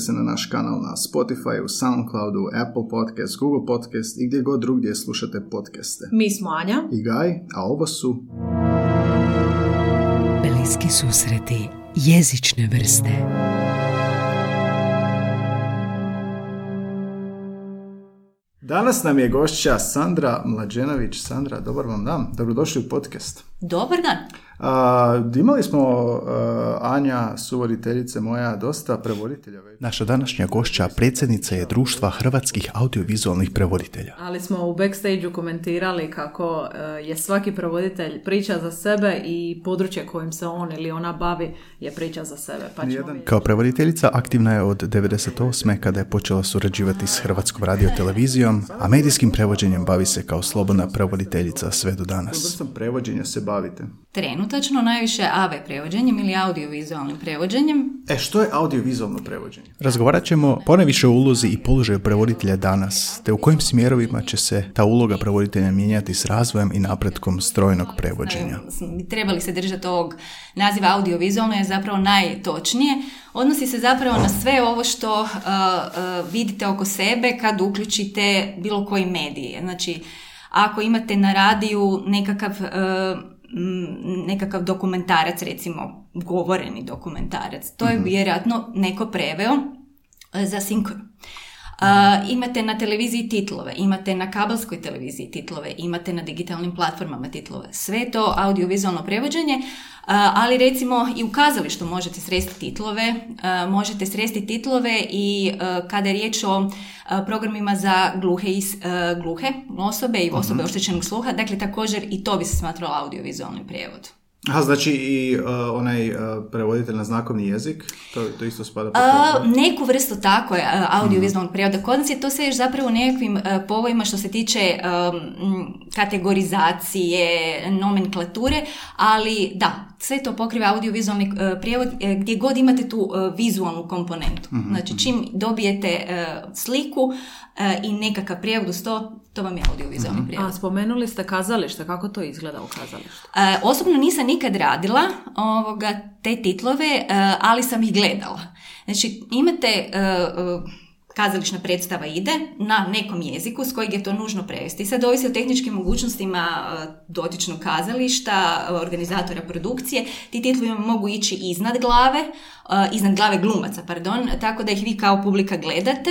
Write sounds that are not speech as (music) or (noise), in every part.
pretplatite se na naš kanal na Spotify, Soundcloudu, Apple Podcast, Google Podcast i gdje god drugdje slušate podcaste. Mi smo Anja. I Gaj, a ovo su Bliski susreti jezične vrste. Danas nam je gošća Sandra Mlađenović. Sandra, dobar vam dan. Dobrodošli u podcast. Dobar dan. A, imali smo a, Anja, suvoditeljice moja, dosta prevoditelja. Već. Naša današnja gošća predsjednica je društva hrvatskih audiovizualnih prevoditelja. Ali smo u backstage komentirali kako e, je svaki prevoditelj priča za sebe i područje kojim se on ili ona bavi je priča za sebe. Pa ćemo Nijedan-. Kao prevoditeljica aktivna je od 98. kada je počela surađivati s Hrvatskom radiotelevizijom, a medijskim prevođenjem bavi se kao slobodna prevoditeljica sve do danas. vrstom prevođenja se bavite? Trenutačno najviše AV prevođenjem ili audiovizualnim prevođenjem. E, što je audiovizualno prevođenje? Razgovarat ćemo poneviše o ulozi i položaju prevoditelja danas, te u kojim smjerovima će se ta uloga prevoditelja mijenjati s razvojem i napretkom strojnog prevođenja. Trebali se držati ovog naziva audiovizualno je zapravo najtočnije. Odnosi se zapravo na sve ovo što uh, uh, vidite oko sebe kad uključite bilo koji medij. Znači, ako imate na radiju nekakav uh, nekakav dokumentarac, recimo govoreni dokumentarac, to je vjerojatno neko preveo e, za sinkron. A, imate na televiziji titlove, imate na kabelskoj televiziji titlove, imate na digitalnim platformama titlove. Sve to audiovizualno prevođenje, a, ali recimo i u kazalištu možete sresti titlove, možete sresti titlove i kada je riječ o programima za gluhe i gluhe osobe i osobe oštećenog sluha, dakle također i to bi se smatralo audiovizualni prijevod. A znači i uh, onaj uh, prevoditelj na znakovni jezik, to, to isto spada pod A, ne? neku vrstu tako je audiovizualnog prijevoda. Kod nas je to sve još zapravo u nekakvim povojima što se tiče um, kategorizacije, nomenklature, ali da, sve to pokriva audiovizualni prijevod e, gdje god imate tu vizualnu komponentu. Znači čim dobijete sliku i nekakav prijevod uz to, to vam je audiovizualni prijevod. A spomenuli ste kazalište, kako to izgleda u kazalištu? E, osobno nisam nikad radila ovoga, te titlove, e, ali sam ih gledala. Znači, imate e, e, kazališna predstava ide na nekom jeziku s kojeg je to nužno prevesti. Sad ovisi o tehničkim mogućnostima e, dotičnog kazališta, organizatora produkcije. Ti titlovi mogu ići iznad glave, e, iznad glave glumaca, pardon, tako da ih vi kao publika gledate.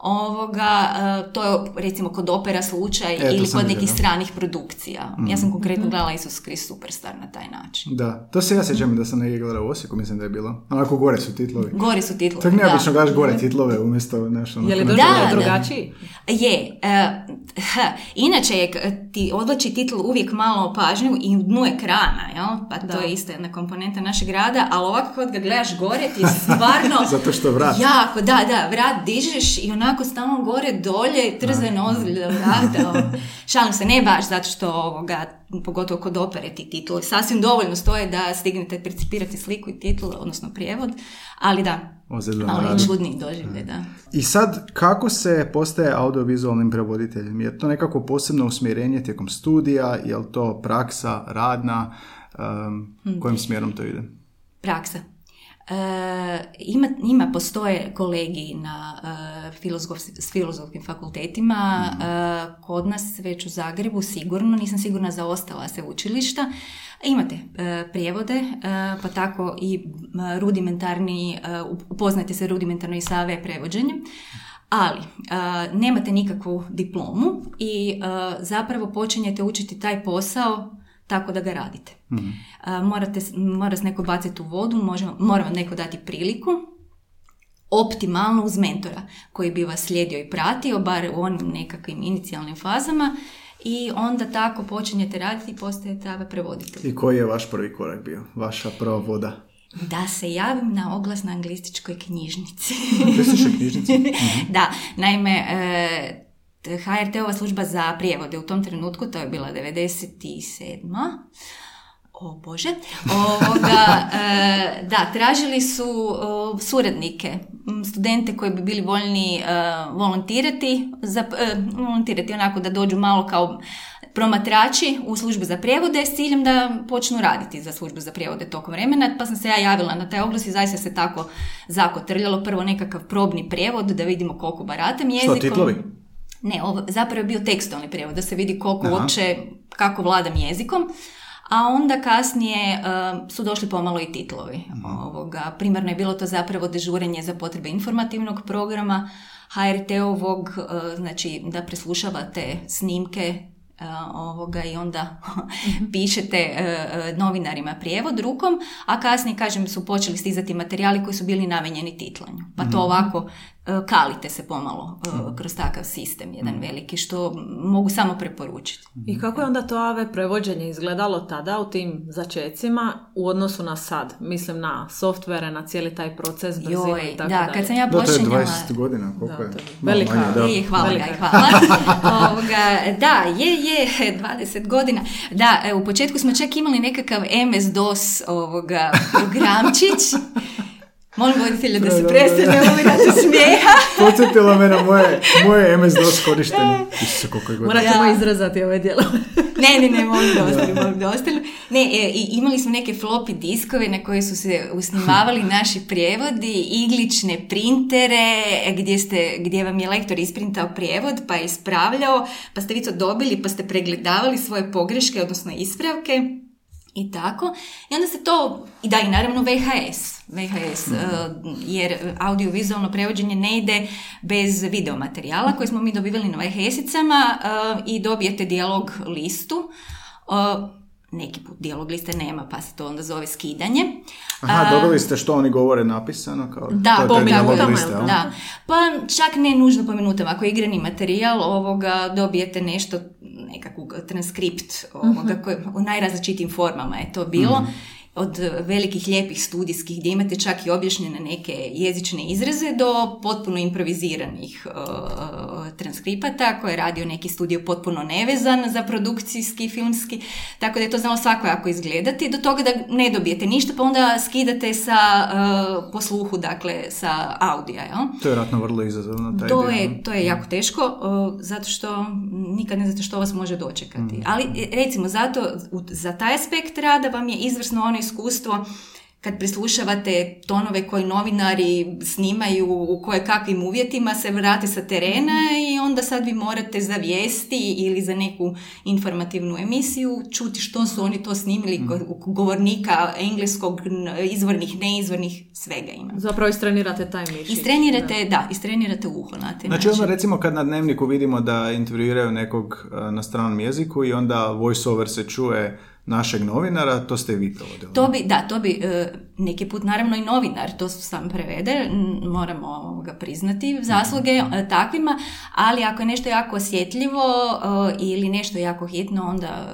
Ovoga, e, to je recimo kod opera slučaj E, to ili kod nekih stranih produkcija. Ja sam konkretno gledala Isus Krist Superstar na taj način. Da, to se ja sjećam da sam negdje gledao u Osijeku, mislim da je bilo. Onako gore su titlovi. Gori su titlovi. Tako neobično da. gledaš gore titlove umjesto nešto... Je li Da, da. drugačiji? Je. ha, inače je ti odlači titl uvijek malo pažnju i u dnu ekrana, jel? Pa to Da. je isto jedna komponenta našeg rada, ali ovako kad ga gledaš gore ti je stvarno... (laughs) Zato što vrat. Jako, da, da, vrat dižeš i onako onako stalno gore, dolje, trze nozilje, vrate. ono. (laughs) Šalim se, ne baš zato što ovoga, pogotovo kod opere ti titule, sasvim dovoljno stoje da stignete percipirati sliku i titul, odnosno prijevod, ali da, Ozljeda malo je radu. čudniji doživljaj, da. I sad, kako se postaje audiovizualnim prevoditeljem? Je to nekako posebno usmjerenje tijekom studija? Je li to praksa, radna? Um, kojim smjerom to ide? praksa. E, ima, ima, postoje kolegi na e, filozof, s filozofskim fakultetima, e, kod nas već u Zagrebu sigurno, nisam sigurna za ostala sveučilišta. Imate e, prijevode, pa tako i rudimentarni, upoznajte se rudimentarno i sa AV prevođenjem. Ali, nemate nikakvu diplomu i zapravo počinjete učiti taj posao tako da ga radite. A, morate, mora se neko baciti u vodu, može, mora vam neko dati priliku, optimalno uz mentora koji bi vas slijedio i pratio, bar u onim nekakvim inicijalnim fazama i onda tako počinjete raditi i postajete prevoditelj. I koji je vaš prvi korak bio? Vaša prva voda? Da se javim na oglas na anglističkoj knjižnici. Anglističke knjižnice? (laughs) da, naime, e, HRT-ova služba za prijevode u tom trenutku, to je bila 97. O Bože. Ovoga, e, da, tražili su suradnike, studente koji bi bili voljni e, volontirati, za, e, volontirati onako da dođu malo kao promatrači u službu za prijevode s ciljem da počnu raditi za službu za prijevode tokom vremena, pa sam se ja javila na taj oglas i zaista se tako zakotrljalo. Prvo nekakav probni prijevod da vidimo koliko baratam jezikom. Što, titlovi? Ne, ovo zapravo je bio tekstualni prijevod, da se vidi koliko Aha. uopće, kako vladam jezikom. A onda kasnije uh, su došli pomalo i titlovi. Ovoga, primarno je bilo to zapravo dežurenje za potrebe informativnog programa, HRT-ovog, uh, znači da preslušavate snimke uh, ovoga i onda (laughs) pišete uh, uh, novinarima prijevod rukom, a kasnije, kažem, su počeli stizati materijali koji su bili namenjeni titlanju. Pa to ovako uh, kalite se pomalo uh, kroz takav sistem, jedan veliki, što mogu samo preporučiti. I kako je onda to AV prevođenje izgledalo tada u tim začecima u odnosu na sad? Mislim na softvere, na cijeli taj proces, brzinu Joj, i tako da, dalje. kad sam ja Da, to je počinjala... 20 godina, koliko Da, je? to je velika- manje, da. Je, hvala, Velika. Gaj, hvala. (laughs) Ovoga, da, je, je, (laughs) 20 godina. Da, e, u početku smo čak imali nekakav MS-DOS ovoga, (laughs) programčić. Molim voditelja da se Da, da, prestane umirati smijeha. (laughs) Podsjetila me na moje, moje MS-DOS korištenje. (laughs) Isuse, koliko je godina. Morat ćemo Da. izrezati ove dijelove. (laughs) Ne, ne, ne, molim da ostane, molim da ostane. Ne, e, i imali smo neke floppy diskove na koje su se usnimavali naši prijevodi, iglične printere, e, gdje, ste, gdje vam je lektor isprintao prijevod, pa je ispravljao, pa ste vi to dobili, pa ste pregledavali svoje pogreške, odnosno ispravke. I tako. I onda se to, i da i naravno VHS, VHS, eh, jer audiovizualno prevođenje ne ide bez videomaterijala koje smo mi dobivali na VHS-icama eh, i dobijete dijalog listu. Eh, neki put dijalog liste nema, pa se to onda zove skidanje. Aha, dobili ste što oni govore napisano? Kao, Da, to je po minutama, liste? Da, pa čak ne nužno po minutama. Ako je igrani materijal, ovoga dobijete nešto, nekakvu transkript ovoga, koji, u najrazličitijim formama je to bilo. Od velikih lijepih studijskih gdje imate čak i objašnjene neke jezične izraze do potpuno improviziranih uh, transkripata koje je radio neki studio potpuno nevezan za produkcijski, filmski, tako da je to znalo svakojako izgledati, do toga da ne dobijete ništa, pa onda skidate sa uh, posluhu, dakle sa audija, jel? To je vjerojatno vrlo izazovno. Taj To dio, je, to je jako teško, uh, zato što nikad ne znate što vas može dočekati. Ali e, recimo, zato u- za taj aspekt rada vam je izvrsno ono iskustvo kad prislušavate tonove koji novinari snimaju u koje kakvim uvjetima se vrate sa terena i onda sad vi morate za vijesti ili za neku informativnu emisiju čuti što su oni to snimili, go- govornika engleskog, izvornih, neizvornih, svega ima. Zapravo istrenirate taj mišić. Istrenirate, da, istrenirate uho na taj Znači način. ono recimo kad na dnevniku vidimo da intervjuiraju nekog e, na stranom jeziku i onda voiceover se čuje našeg novinara, to ste vi provodili. To bi, da, to bi e, neki put naravno i novinar, to sam prevede, moramo ga priznati zasluge e, takvima, ali ako je nešto jako osjetljivo e, ili nešto jako hitno, onda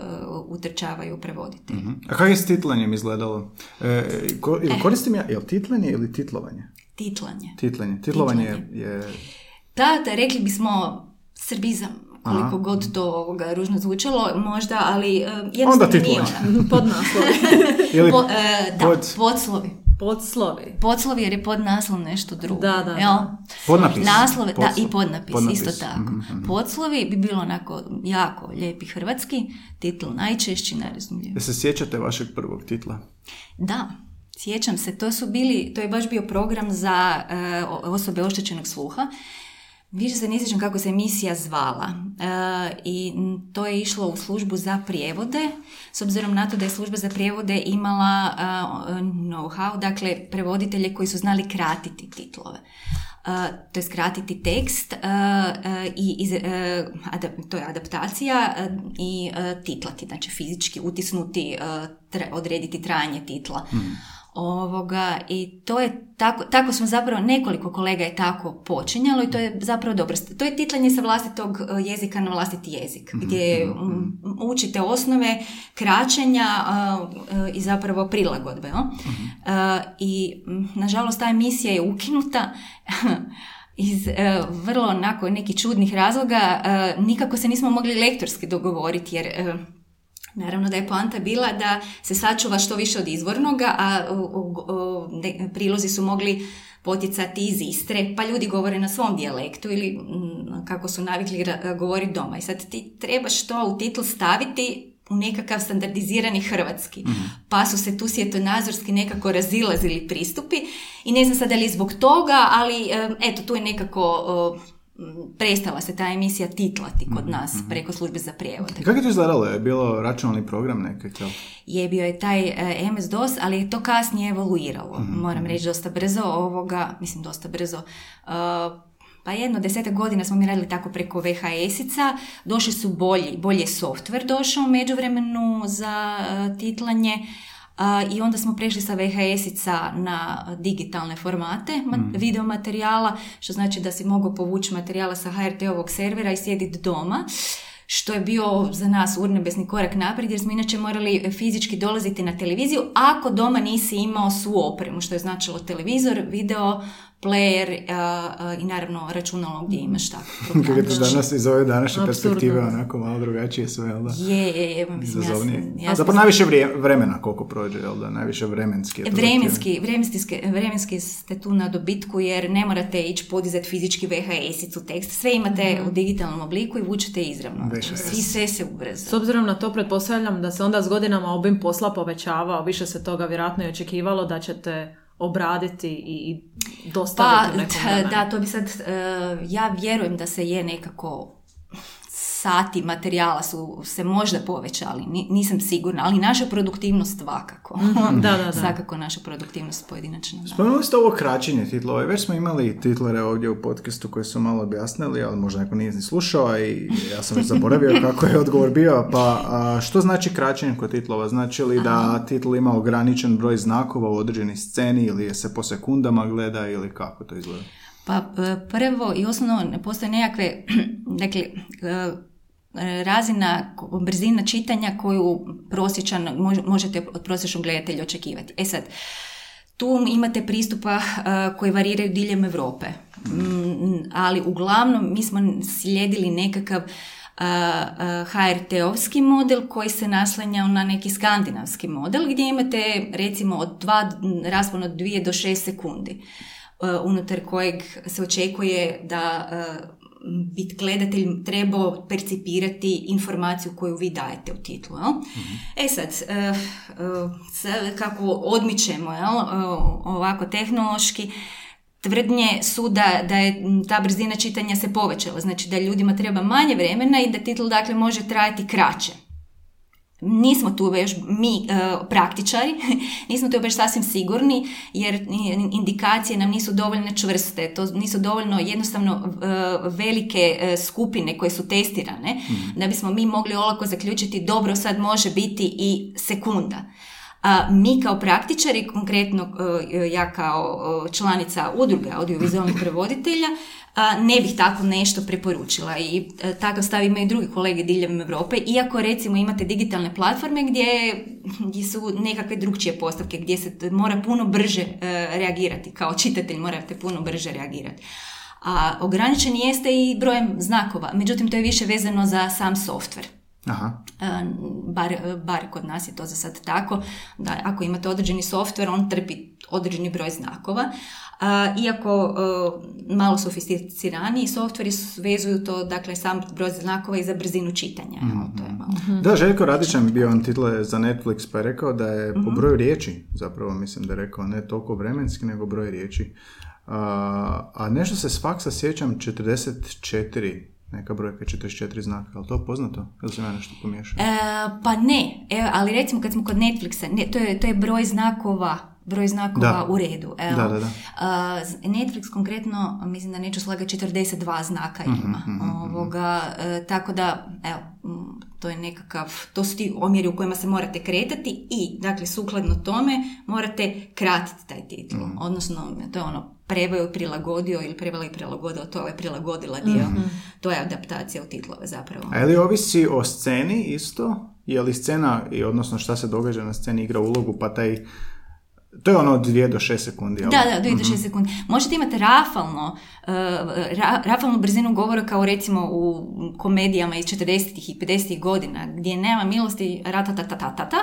utrčavaju prevoditelji. Mhm. A kako je s titlanjem izgledalo? E, ko- ili koristim ja, je li titlanje ili titlovanje? Titlanje. Titlanje. Titlovanje je, je Da, da, rekli bismo srbizam, koliko Aha. god to ovoga ružno zvučalo, možda, ali uh, Onda jednostavno nije titlovi. ona. (laughs) Podnaslovi. (laughs) Ili Po, e, da, pod- podslovi. Podslovi. Podslovi jer je podnaslov nešto drugo. Da, da, da. Podnapis. Naslove, da, Podslov. i podnapis, Podnapis, isto tako. mhm, mhm. Podslovi bi bilo onako jako lijepi hrvatski, titl najčešći, najrazumljiviji. Jel se sjećate vašeg prvog titla? Da, sjećam se, to su bili, to je baš bio program za e, o- osobe oštećenog sluha. Više se ne sjećam kako se emisija zvala E, i to je išlo u službu za prijevode, s obzirom na to da je služba za prijevode imala e, know-how, dakle prevoditelje koji su znali kratiti titlove. E, to je skratiti tekst e, e, i iz, adap- to je adaptacija i titlati, znači fizički utisnuti, tra- odrediti trajanje titla. Ovoga, I to je tako, tako smo zapravo, nekoliko kolega je tako počinjalo i to je zapravo dobro. To je titlanje sa vlastitog e, jezika na vlastiti jezik, gdje um, učite osnove kraćenja e, e, i zapravo prilagodbe. E, I nažalost ta emisija je ukinuta (laughs) iz e, vrlo onako nekih čudnih razloga. E, nikako se nismo mogli lektorski dogovoriti jer e, Naravno da je poanta bila da se sačuva što više od izvornoga, a u- u- ne- prilozi su mogli poticati iz Istre, pa ljudi govore na svom dijalektu ili mm, kako su navikli govoriti doma. I sad ti trebaš to u titl staviti u nekakav standardizirani hrvatski. Pa su se tu svjetonazorski nekako razilazili pristupi i ne znam sad da li zbog toga, ali eto tu je nekako m, prestala se ta emisija titlati kod nas preko službe za prijevode. I kako je to izgledalo? Je bilo računalni program nekakav? je bio je taj e, MS-DOS, ali je to kasnije evoluiralo. Moram reći dosta brzo ovoga, mislim dosta brzo. Uh, pa jedno desetak godina smo mi radili tako preko VHS-ica, došli su bolji, bolje je software došao u međuvremenu za e, titlanje, I onda smo prešli sa VHS-ica na digitalne formate ma- video materijala, što znači da si mogao povući materijala sa HRT-ovog servera i sjediti doma što je bio za nas urnebesni korak naprijed jer smo inače morali fizički dolaziti na televiziju ako doma nisi imao svu opremu, što je značilo televizor, video, player a, i naravno računalo gdje imaš tako (laughs) Kako je to danas iz ove današnje Apsurdno. perspektive onako malo drugačije sve, jel da? Je, je, je, mislim, ja sam- Izazovnije. ja sam- Zapravo najviše vrije- vremena koliko prođe, jel da? Najviše vremenski. je to Vremenski, vremenski, ste- vremenski ste tu na dobitku jer ne morate ići podizati fizički VHS-icu tekst. Sve imate u digitalnom obliku i vučete izravno. VHS. Svi sve se ubrza. S obzirom na to pretpostavljam da se onda s godinama obim posla povećavao, više se toga vjerojatno i očekivalo da ćete obraditi i, Pa, dostaviti u nekom da, vremenu. da, to bi sad, e, ja vjerujem da se je nekako sati materijala su se možda povećali, Ni- nisam sigurna, ali naša produktivnost svakako. Da, da, da. Svakako naša produktivnost pojedinačna. Da. Spomenuli ste ovo kraćenje titlova. Već smo imali titlere ovdje u podcastu koji su malo objasnili, ali možda neko nije ni slušao i ja sam već zaboravio (laughs) kako je odgovor bio. Pa a, što znači kraćenje kod titlova? Znači li da titl ima ograničen broj znakova u određenoj sceni ili se po sekundama gleda ili kako to izgleda? Pa e, prvo i osnovno postoje nekakve, (clears throat) dakle, e, razina, ko- brzina čitanja koju prosječan, mož- možete od prosječnog gledatelja očekivati. E sad, tu imate pristupa e, koji variraju diljem Europe. Mm, ali uglavnom mi smo slijedili nekakav a, HRT-ovski model koji se naslanjao na neki skandinavski model gdje imate recimo od dva, raspon od 2 do 6 sekundi e, unutar kojeg se očekuje da bit gledatelj trebao percipirati informaciju koju vi dajete u titlu. Jel? E sad, e, e, sad kako odmičemo jel, e, ovako tehnološki, tvrdnje su da, da je ta brzina čitanja se povećala, znači da ljudima treba manje vremena i da titl dakle može trajati kraće. Nismo tu još mi e, praktičari, (laughs) nismo tu baš sasvim sigurni jer indikacije nam nisu dovoljno čvrste, to nisu dovoljno jednostavno e, velike e, skupine koje su testirane da bismo mi mogli olako zaključiti dobro sad može biti i sekunda. A mi kao praktičari, konkretno e, ja kao e, članica udruge audiovizualnih prevoditelja, a, ne bih tako nešto preporučila i e, takav stav imaju drugi kolege diljem Europe, iako recimo imate digitalne platforme gdje, gdje su nekakve drugčije postavke, gdje se mora puno brže e, reagirati, kao čitatelj morate puno brže reagirati. A ograničen jeste i brojem znakova, međutim to je više vezano za sam softver. Aha. Bar, bar kod nas je to za sad tako, da ako imate određeni softver, on trpi određeni broj znakova, iako malo sofisticiraniji softveri vezuju to, dakle, sam broj znakova i za brzinu čitanja. evo, To je malo. Da, Željko Radićan bio on title za Netflix pa je rekao da je Mhm. po broju riječi, zapravo mislim da je rekao ne toliko vremenski nego broj riječi. A, a nešto se s faksa sjećam 44, neka brojka 44 znaka, ali to poznato? Ili sam ja nešto pomiješao? E, pa ne, evo, ali recimo kad smo kod Netflixa, ne, to, je, to je broj znakova broj znakova Da. u redu. Evo. Da, da, da. Z- Netflix konkretno, mislim da neću slagati, 42 znaka Mhm, ima. Ovoga, e, tako da, evo, to je nekakav, to su ti omjeri u kojima se morate kretati i, dakle, sukladno tome morate kratiti taj titl. Mhm. Odnosno, to je ono, preveo i prilagodio ili prevela i prilagodila, to je prilagodila dio. To je adaptacija u titlove zapravo. A je li ovisi o sceni isto? Je li scena, i odnosno šta se događa na sceni, igra ulogu, pa taj... To je ono od 2 do 6 sekundi, jel? Da, da, do 6 sekundi. Možete imati rafalno, uh, ra- rafalnu brzinu govora kao recimo u komedijama iz 40. i 50. godina gdje nema milosti ratatatatata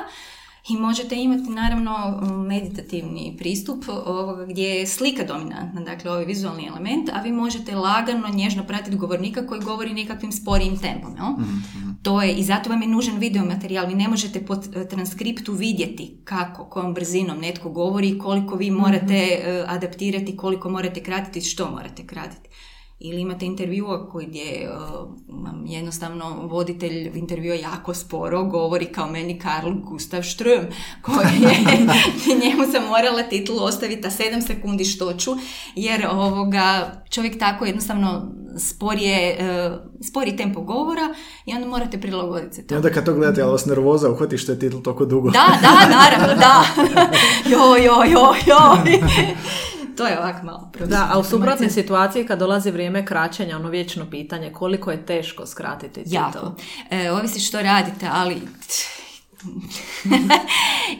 i možete imati naravno meditativni pristup ovoga gdje je slika dominantna, dakle ovaj vizualni element, a vi možete lagano, nježno pratiti govornika koji govori nekakvim sporijim tempom. Jel? To je, i zato vam je nužan video materijal. Vi ne možete po t- transkriptu vidjeti kako, kojom brzinom netko govori, koliko vi morate e, adaptirati, koliko morate kratiti, što morate kratiti. Ili imate intervjua koji gdje vam jednostavno voditelj intervjua jako sporo govori kao meni Karl Gustav Ström koji je, (laughs) njemu sam morala titulu ostaviti, a 7 sekundi što ću, jer ovoga, čovjek tako jednostavno sporije, e, spori tempo govora i onda morate prilagoditi se I onda kad to gledate, ali vas nervoza uhvati što je titl toliko dugo. Da, da, naravno, da. (laughs) Joj, joj, joj, joj. (laughs) to je ovak malo Da, a u suprotnoj situaciji kad dolazi vrijeme kraćenja, ono vječno pitanje koliko je teško skratiti. Jako. E, ovisi što radite, ali... (laughs)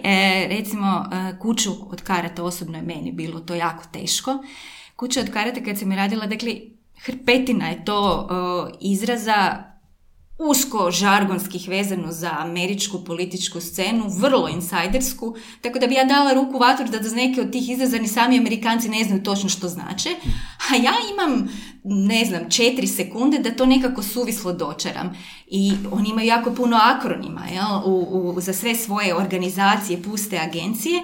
e, recimo, e, kuću od karata osobno je meni bilo to jako teško. Kuća od karata kad sam je radila, dakle, hrpetina je to e, izraza usko žargonskih vezano za američku političku scenu, vrlo insajdersku, tako da bi ja dala ruku vatru da za neke od tih izraza ni sami Amerikanci ne znaju točno što znače, a ja imam, ne znam, četiri sekunde da to nekako suvislo dočaram. I oni imaju jako puno akronima jel, u, u, za sve svoje organizacije, puste agencije,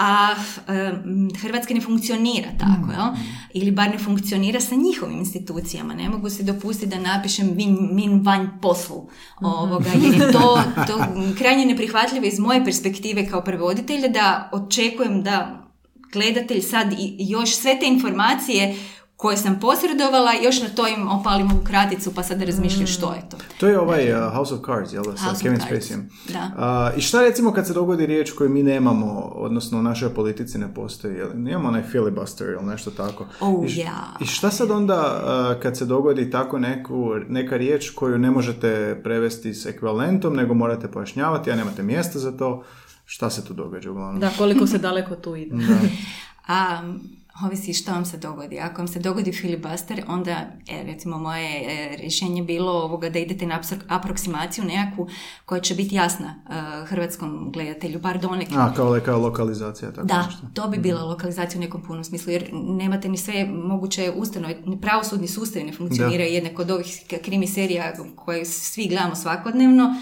a em, Hrvatska ne funkcionira tako, jel? Ili bar ne funkcionira sa njihovim institucijama. Ne mogu si dopustiti da napišem vin, min vanj poslu ovoga, jer je to, to krajnje neprihvatljivo iz moje perspektive kao prevoditelja da očekujem da gledatelj sad i još sve te informacije koje sam posredovala, još na to im opalim ovu kraticu pa sad razmišljam što je to. To je ovaj uh, House of Cards, jel da, sa Kevin Spaceyem. da. A, I šta recimo kad se dogodi riječ koju mi nemamo, odnosno u našoj politici ne postoji, jel? Nemamo onaj filibuster ili nešto tako. Oh, I, š- ja. I šta sad onda uh, kad se dogodi tako neku, neka riječ koju ne možete prevesti s ekvivalentom, nego morate pojašnjavati, a nemate mjesta za to, šta se tu događa uglavnom? Da, koliko se daleko tu ide. A (laughs) ovisi što vam se dogodi. Ako vam se dogodi filibuster, onda, e, recimo, moje e, rješenje bilo ovoga da idete na aproksimaciju nekakvu koja će biti jasna e, hrvatskom gledatelju, bar donekle. A, kao, lokalizacija, tako Da, nešto. to bi bila lokalizacija u nekom punom smislu, jer nemate ni sve moguće ustanove, ni pravosudni sustavi ne funkcioniraju jedne kod ovih krimi serija koje svi gledamo svakodnevno,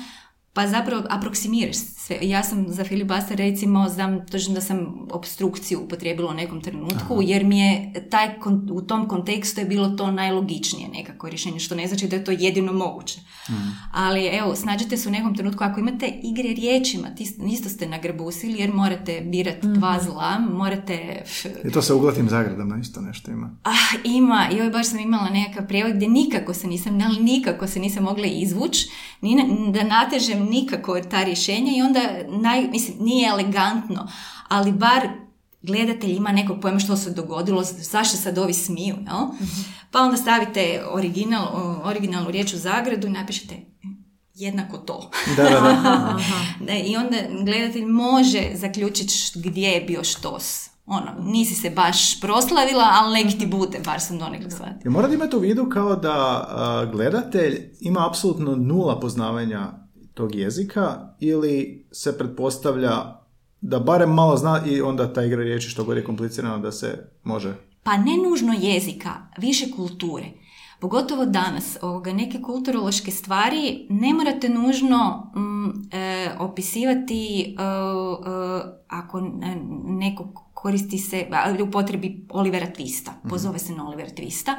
pa zapravo aproksimiraš sve. Ja sam za filibuster recimo, znam točno da sam obstrukciju upotrijebila u nekom trenutku, jer mi je taj, u tom kontekstu je bilo to najlogičnije nekako rješenje, što ne znači da je to jedino moguće. Ali evo, snađete se u nekom trenutku, ako imate igre riječima, ti isto ste nagrbusili jer morate birati dva zla, morate... I to sa uglatnim zagradama isto nešto ima. Ah, ima, joj, baš sam imala nekakav prijevod gdje nikako se nisam, ali nikako se nisam mogla izvući, ni da natežem nikako ta rješenja i onda, naj, mislim, nije elegantno, ali bar gledatelj ima nekog pojma što se dogodilo, zašto sad ovi smiju, jel? Pa onda stavite original, originalnu riječ u zagradu i napišete jednako to. Da, da, da. (laughs) I onda gledatelj može zaključiti gdje je bio štos ono, nisi se baš proslavila, ali neki ti bude, bar sam donekle shvatila. Morate imati u vidu kao da a, gledatelj ima apsolutno nula poznavanja tog jezika ili se pretpostavlja da barem malo zna i onda ta igra riječi što god je komplicirano da se može. Pa ne nužno jezika, više kulture. Pogotovo danas, ovoga, neke kulturološke stvari ne morate nužno mm, e, opisivati e, e, ako ne- neko koristi se, u potrebi Olivera Twista, pozove se na Olivera Twista.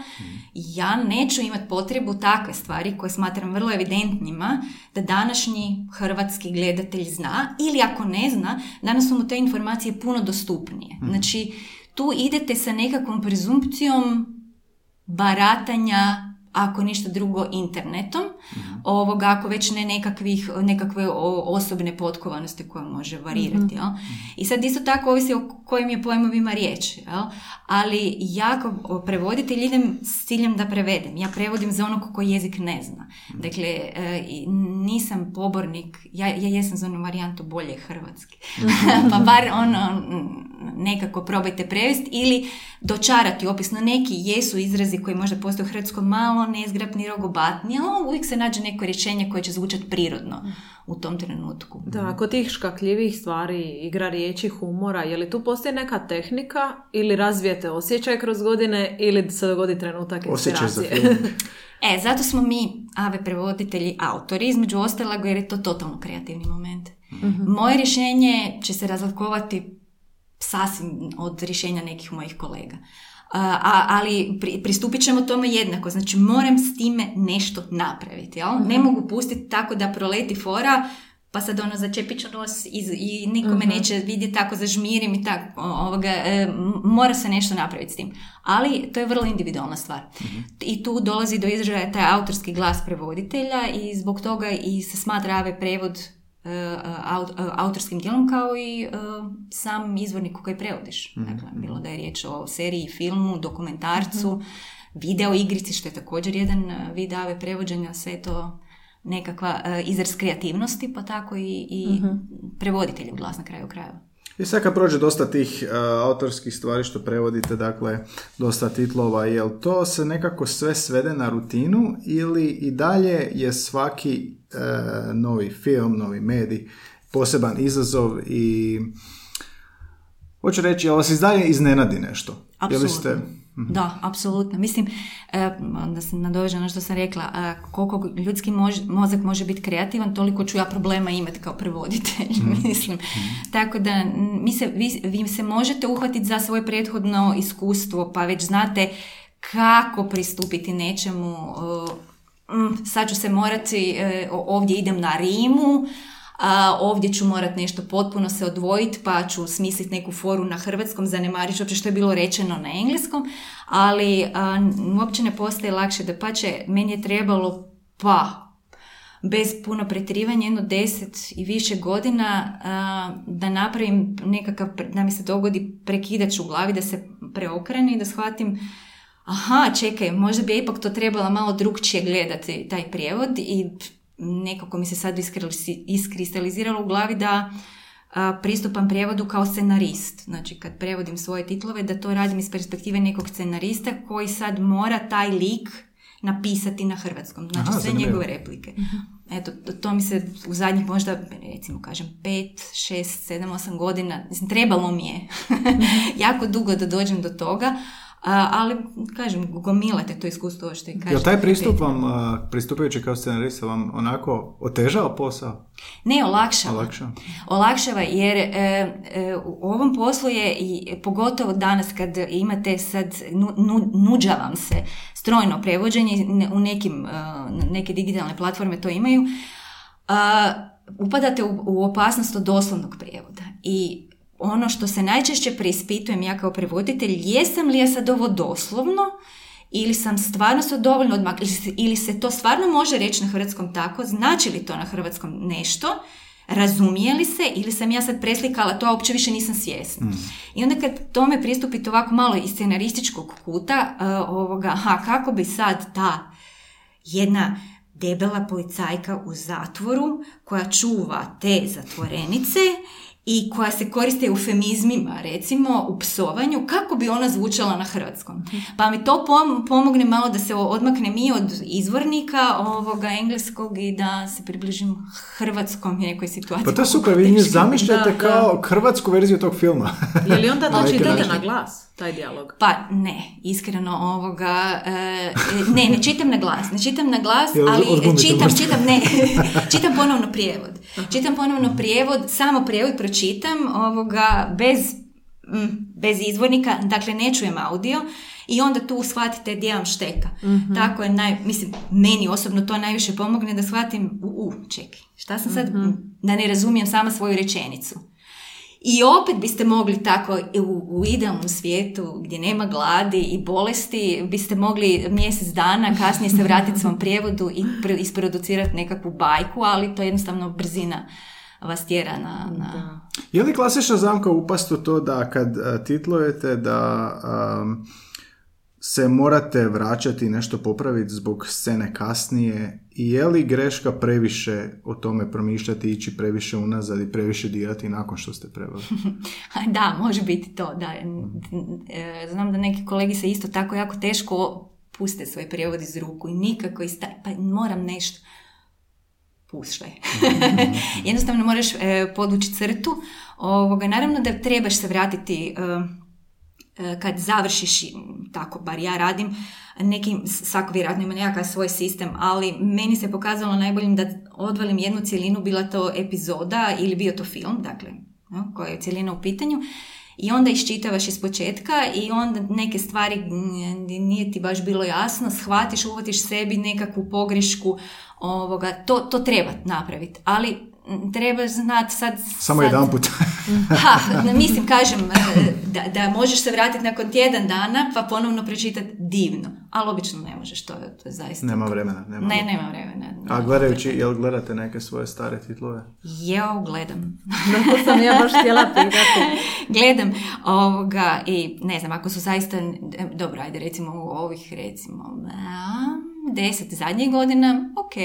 Ja neću imati potrebu takve stvari koje smatram vrlo evidentnima da današnji hrvatski gledatelj zna ili ako ne zna, danas su mu te informacije puno dostupnije. Znači, tu idete sa nekakvom prezumpcijom baratanja ako ništa drugo internetom, ovoga ako već ne nekakvih, nekakve osobne potkovanosti koja može varirati. Jel? I sad isto tako ovisi o kojim je pojmovima riječ. Jel? Ali ja kao prevoditelj idem s ciljem da prevedem. Ja prevodim za onog koji jezik ne zna. Dakle, e, nisam pobornik, ja, ja jesam za onu varijantu bolje hrvatski. (laughs) pa bar ono nekako probajte prevesti ili dočarati opisno. Neki jesu izrazi koji možda postoje u hrvatskom malo nezgrapni, rogobatni, ali uvijek se nađe neko rješenje koje će zvučati prirodno u tom trenutku. Da, kod tih škakljivih stvari, igra riječi, humora, je li tu postoji neka tehnika ili razvijete osjećaj kroz godine ili se dogodi trenutak Osjećaj za inspiracije? film. (laughs) E, zato smo mi, ave prevoditelji, autori, između ostalog jer je to totalno kreativni moment. Moje rješenje će se razlikovati sasvim od rješenja nekih mojih kolega. A, ali pri, pristupit ćemo tome jednako, znači moram s time nešto napraviti, jel? Ne mogu pustiti tako da proleti fora, pa sad ono začepit ću nos i, i niko me neće vidjeti tako zažmirim i tako, ovoga, e, mora se nešto napraviti s tim. Ali to je vrlo individualna stvar. I tu dolazi do izražaja taj autorski glas prevoditelja i zbog toga i se smatra ave prevod autorskim djelom kao i e, sam izvornik koji prevodiš. Dakle, bilo da je riječ o seriji, filmu, dokumentarcu, video igrici, što je također jedan e, vid ave prevođenja, sve to nekakva e, izraz kreativnosti, pa tako i, i prevoditelju glas na kraju krajeva. I sad kad prođe dosta tih uh, autorskih stvari što prevodite, dakle, dosta titlova, jel to se nekako sve svede na rutinu ili i dalje je svaki uh, novi film, novi medij poseban izazov i hoću reći, jel vas izdalje iznenadi nešto? Apsolutno. Ste- Da, apsolutno. Mislim, e, da se nadovežem na što sam rekla, koliko ljudski mož- mozak može biti kreativan, toliko ću ja problema imati kao prevoditelj, (laughs) mislim. Tako da, mi se, vi, vi se možete uhvatiti za svoje prethodno iskustvo, pa već znate kako pristupiti nečemu. e, sad ću se morati, e, ovdje idem na Rimu, a ovdje ću morat nešto potpuno se odvojiti pa ću smisliti neku foru na hrvatskom, zanemarit ću uopće što je bilo rečeno na engleskom, ali a, uopće ne postaje lakše da pače, meni je trebalo pa bez puno pretjerivanja, jedno deset i više godina a, da napravim nekakav, da mi se dogodi prekidač u glavi, da se preokrene i da shvatim aha, čekaj, možda bi ja ipak to trebala malo drugčije gledati, taj prijevod i nekako mi se sad iskristaliziralo u glavi da a, pristupam prijevodu kao scenarist. Znači, kad prevodim svoje titlove, da to radim iz perspektive nekog scenarista koji sad mora taj lik napisati na hrvatskom. Znači, Aha, sve zanimljivo. njegove replike. Eto, to- to mi se u zadnjih možda, recimo kažem, pet, šest, sedam, osam godina, mislim, trebalo mi je (laughs) jako dugo da dođem do toga, ali, kažem, gomilate to iskustvo, što i kažem. Jel taj pristup vam, pristupajući kao scenarista, vam onako otežao posao? Ne, olakšava. Olakšao? Olakšava jer e, e, u ovom poslu je i pogotovo danas kad imate sad nu, nu- nuđa vam se strojno prevođenje u nekim e, neke digitalne platforme to imaju upadate u, u opasnost od doslovnog prijevoda i ono što se najčešće preispitujem ja kao prevoditelj, jesam li ja sad ovo doslovno ili sam stvarno se dovoljno odmakla, ili se, to stvarno može reći na hrvatskom tako, znači li to na hrvatskom nešto, razumije li se ili sam ja sad preslikala to, a uopće više nisam svjesna. I onda kad tome pristupite ovako malo iz scenarističkog kuta, uh, ovoga, aha, kako bi sad ta jedna debela policajka u zatvoru koja čuva te zatvorenice i koja se koriste eufemizmima, recimo u psovanju, kako bi ona zvučala na hrvatskom. Pa mi to pom- pomogne malo da se odmakne mi od izvornika ovoga engleskog i da se približim hrvatskom nekoj situaciji. Pa to je super, vi nju zamišljate Da, da. kao hrvatsku verziju tog filma. Je li onda (laughs) to čitate na glas, taj dijalog? Pa ne, iskreno ovoga, e, ne, ne čitam na glas, ne čitam na glas, ali čitam, čitam, ne, (laughs) čitam ponovno prijevod. Čitam ponovno prijevod, samo prijevod pročitam, ovoga, bez, bez izvornika, dakle ne čujem audio i onda tu shvatite gdje vam šteka. Tako je, naj, mislim, meni osobno to najviše pomogne da shvatim, u, u čekaj, šta sam sad, da ne razumijem sama svoju rečenicu. I opet biste mogli tako u, u idealnom svijetu gdje nema gladi i bolesti, biste mogli mjesec dana kasnije se vratiti svom prijevodu i pr- isproducirati nekakvu bajku, ali to jednostavno brzina vas tjera na... na... Je li klasična zamka upast u to da kad a, titlujete da am, se morate vraćati i nešto popraviti zbog scene kasnije i je li greška previše o tome promišljati, ići previše unazad i previše dirati nakon što ste preveli? (laughs) Da, može biti to, da. E, Znam da neki kolegi se isto tako jako teško puste svoj prijevod iz ruku i nikako ista... pa moram nešto puštaj. (laughs) Jednostavno moraš e, podvući crtu. Ovoga, naravno da trebaš se vratiti e, kad završiš, tako bar ja radim, neki, svako vjerojatno ima nekakav svoj sistem, ali meni se pokazalo najboljim da odvalim jednu cjelinu, bila to epizoda ili bio to film, dakle, no, koja je cjelina u pitanju, i onda iščitavaš iz početka i onda neke stvari nije ti baš bilo jasno, shvatiš, uvatiš sebi nekakvu pogrešku, ovoga, to, to treba napraviti, ali treba znati sad... Samo sad- jedan put. (laughs) (laughs) Ha, ne, mislim, kažem, e, da, da možeš se vratiti nakon tjedan dana pa ponovno pročitati divno, ali obično ne možeš, to je, to je zaista... nema vremena. Nema. Ne, nema vremena. A gledajući, jel gledate neke svoje stare titlove? Jeo, gledam. No, to sam ja baš htjela pitati. (laughs) gledam ovoga i ne znam, ako su zaista, dobro, ajde recimo u ovih recimo a, deset zadnjih godina, ok,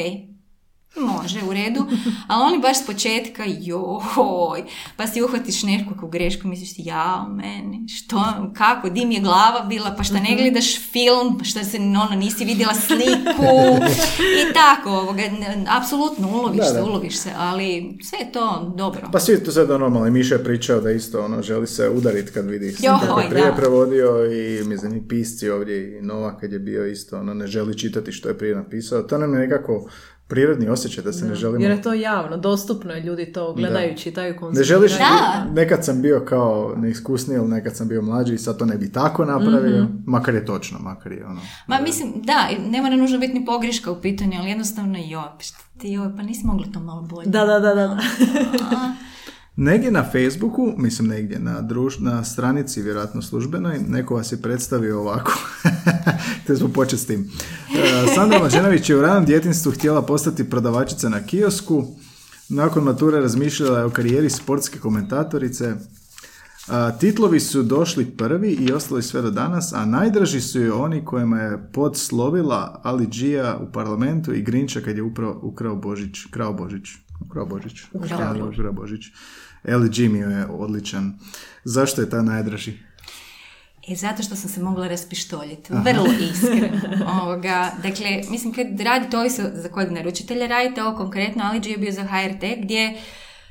može, u redu, ali oni baš s početka, joj, pa si uhvatiš nekakvu grešku, misliš ti, ja, meni, što, kako, di mi je glava bila, pa šta ne gledaš film, pa šta se, ono, nisi vidjela sliku, i tako, ovoga, n- apsolutno, uloviš Da, se, da. uloviš se, ali sve je to dobro. Pa svi to sve da normalno. Miša je pričao da isto ono, želi se udariti kad vidi kako je prije da. prevodio i mislim i pisci ovdje i Nova kad je bio isto, ono ne želi čitati što je prije napisao. To nam je nekako prirodni osjećaj da se ne želimo... Jer je to javno, dostupno je, ljudi to gledaju, čitaju, konzumiraju. Ne želiš, Da. nekad sam bio kao neiskusniji, ili nekad sam bio mlađi i sad to ne bi tako napravio, Mhm. makar je točno, makar je ono... Ma mislim, da, ne mora nužno biti ni pogreška u pitanju, ali jednostavno joj, pa šta ti joj, pa nisi mogla to malo bolje. Da, da, da, da. Negdje na Facebooku, mislim negdje na, druž, na stranici, vjerojatno službenoj, neko vas je predstavio ovako. (laughs) Te smo početi s tim. E, Sandra Mađenović je u ranom djetinstvu htjela postati prodavačica na kiosku. Nakon mature razmišljala je o karijeri sportske komentatorice. A, titlovi su došli prvi i ostali sve do danas, a najdraži su joj oni kojima je podslovila Ali Gia u parlamentu i Grinča kad je upravo ukrao Božić, krao Božić. Ukrao Božić. Ukrao Ukrao Ukrao Božić. Ali G mi je odličan. Zašto je ta najdraži? E, zato što sam se mogla raspištoljiti. Vrlo (laughs) iskreno. Ovoga, dakle, mislim, kad radite, ovisi za kojeg naručitelja radite, ovo konkretno, Ali G je bio za HRT, gdje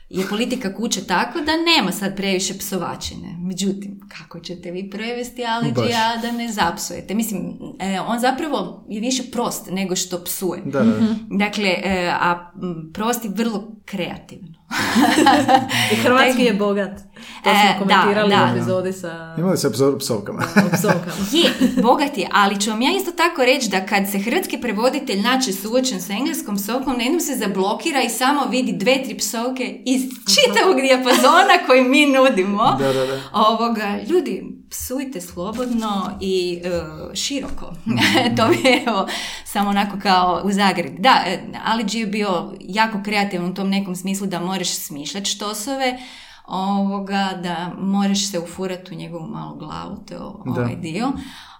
je politika kuće tako da nema sad previše psovačine. Međutim, kako ćete vi prevesti. G-a da ne zapsujete? Mislim, e, on zapravo je više prost nego što psuje. Da, da. Dakle, e, a m, prost je vrlo kreativno. (laughs) I hrvatski je bogat. To E, smo komentirali da, da. u epizodi sa Imali se pso- psovkama. (laughs) Je, bogat je, ali ću vam ja isto tako reći da kad se hrvatski prevoditelj naći suočen sa engleskom psovkom, na jednom se zablokira i samo vidi dve, tri psovke iz čitavog dijapazona koji mi nudimo. Da, da, da. Ovoga, ljudi, psujte slobodno i e, široko. (laughs) to bi evo, samo onako kao u Zagrebi. Da, e, Ali G je bio jako kreativan u tom nekom smislu da moraš smišljati štosove, ovoga, da moraš se ufurati u njegovu malu glavu, to je o- Da. ovaj dio.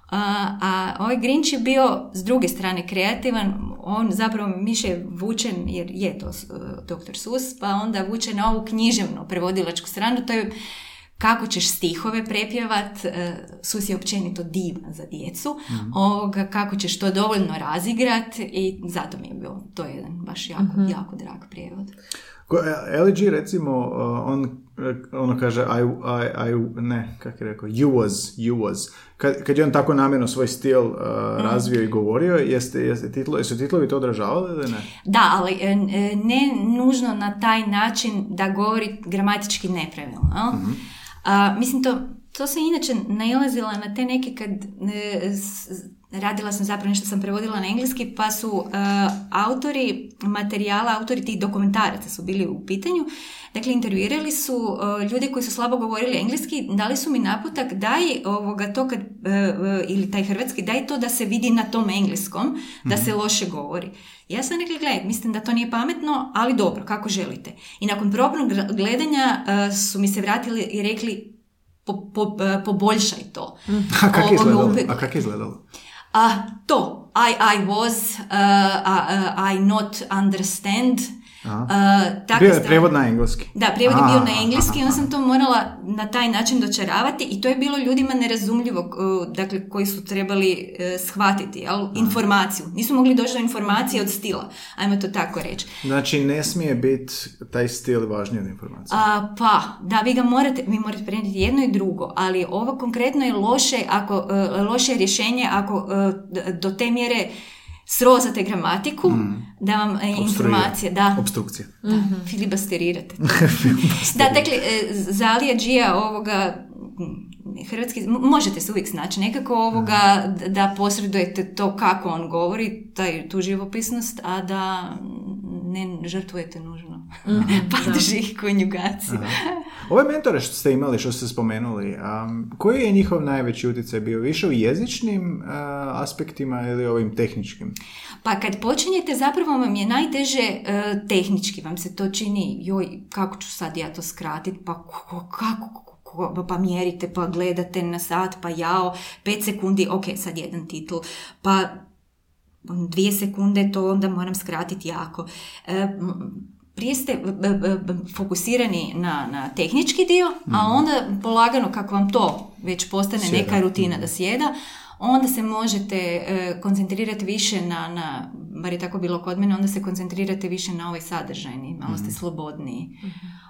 A, a ovaj Grinch je bio s druge strane kreativan, on zapravo više vučen, jer je to uh, dr. Sus, pa onda vučen na ovu književnu prevodilačku stranu, to je kako ćeš stihove prepjevat, e, Sus je općenito divan za djecu, ovoga, kako ćeš to dovoljno razigrat i zato mi je bilo, to je jedan baš jako, jako drag prijevod. E, LG recimo, uh, on e, ono kaže I, I, I ne, kako je rekao, you was, you was. Kad, kad je on tako namjerno svoj stil uh, razvio i govorio, jeste, jeste titlo, jesu titlovi to odražavali ili ne? Da, ali e, ne nužno na taj način da govori gramatički nepravilno. jel? A, mislim, to, to sam inače nailazila na te neke kad e, s- radila sam zapravo nešto sam prevodila na engleski, pa su e, autori materijala, autori tih dokumentaraca su bili u pitanju. Dakle, intervjuirali su e, ljude koji su slabo govorili engleski, dali su mi naputak daj ovoga to kad, e, ili taj hrvatski, daj to da se vidi na tom engleskom, da se loše govori. Ja sam rekla, gledaj, mislim da to nije pametno, ali dobro, kako želite. I nakon probnog gledanja su mi se vratili i rekli, po, po- poboljšaj to. (laughs) A kako je Ovo me izgledalo? A kako je izgledalo? A to, I, I was, uh, uh, I not understand. Uh, takve Bio je prijevod na engleski. Da, prijevod je bio na engleski i onda sam to morala na taj način dočaravati i to je bilo ljudima nerazumljivo, uh, dakle, koji su trebali uh, shvatiti jel, informaciju. Nisu mogli doći do informacije od stila, ajmo to tako reći. Znači, ne smije biti taj stil važniji od informacije. A, pa, da, vi ga morate, vi morate prenijeti jedno i drugo, ali ovo konkretno je loše, ako, e, loše je rješenje ako e, do te mjere srozate gramatiku, da vam e, informacije, da, Obstrukcija. da (laughs) filibasterirate. da, dakle, e, za Alija Đija ovoga, hrvatski, možete se uvijek snaći nekako ovoga, d- da posredujete to kako on govori, taj, tu živopisnost, a da ne žrtvujete nužno (laughs) padeži i konjugaciju. Ove mentore što ste imali, što ste spomenuli, um, koji je njihov najveći utjecaj bio? Više u jezičnim uh, aspektima ili ovim tehničkim? Pa kad počinjete, zapravo vam je najteže e, tehnički, vam se to čini, joj, kako ću sad ja to skratiti, pa ko- kako, ko- pa mjerite, pa gledate na sat, pa jao, pet sekundi, ok, sad jedan titl, pa dvije sekunde, to onda moram skratiti jako. E, prije ste fokusirani na, na tehnički dio, a onda polagano kako vam to već postane Sjeda. neka rutina da sjeda, onda se možete e, koncentrirati više na, na, bar je tako bilo kod mene, onda se koncentrirate više na ovaj sadržajni, malo ste slobodniji.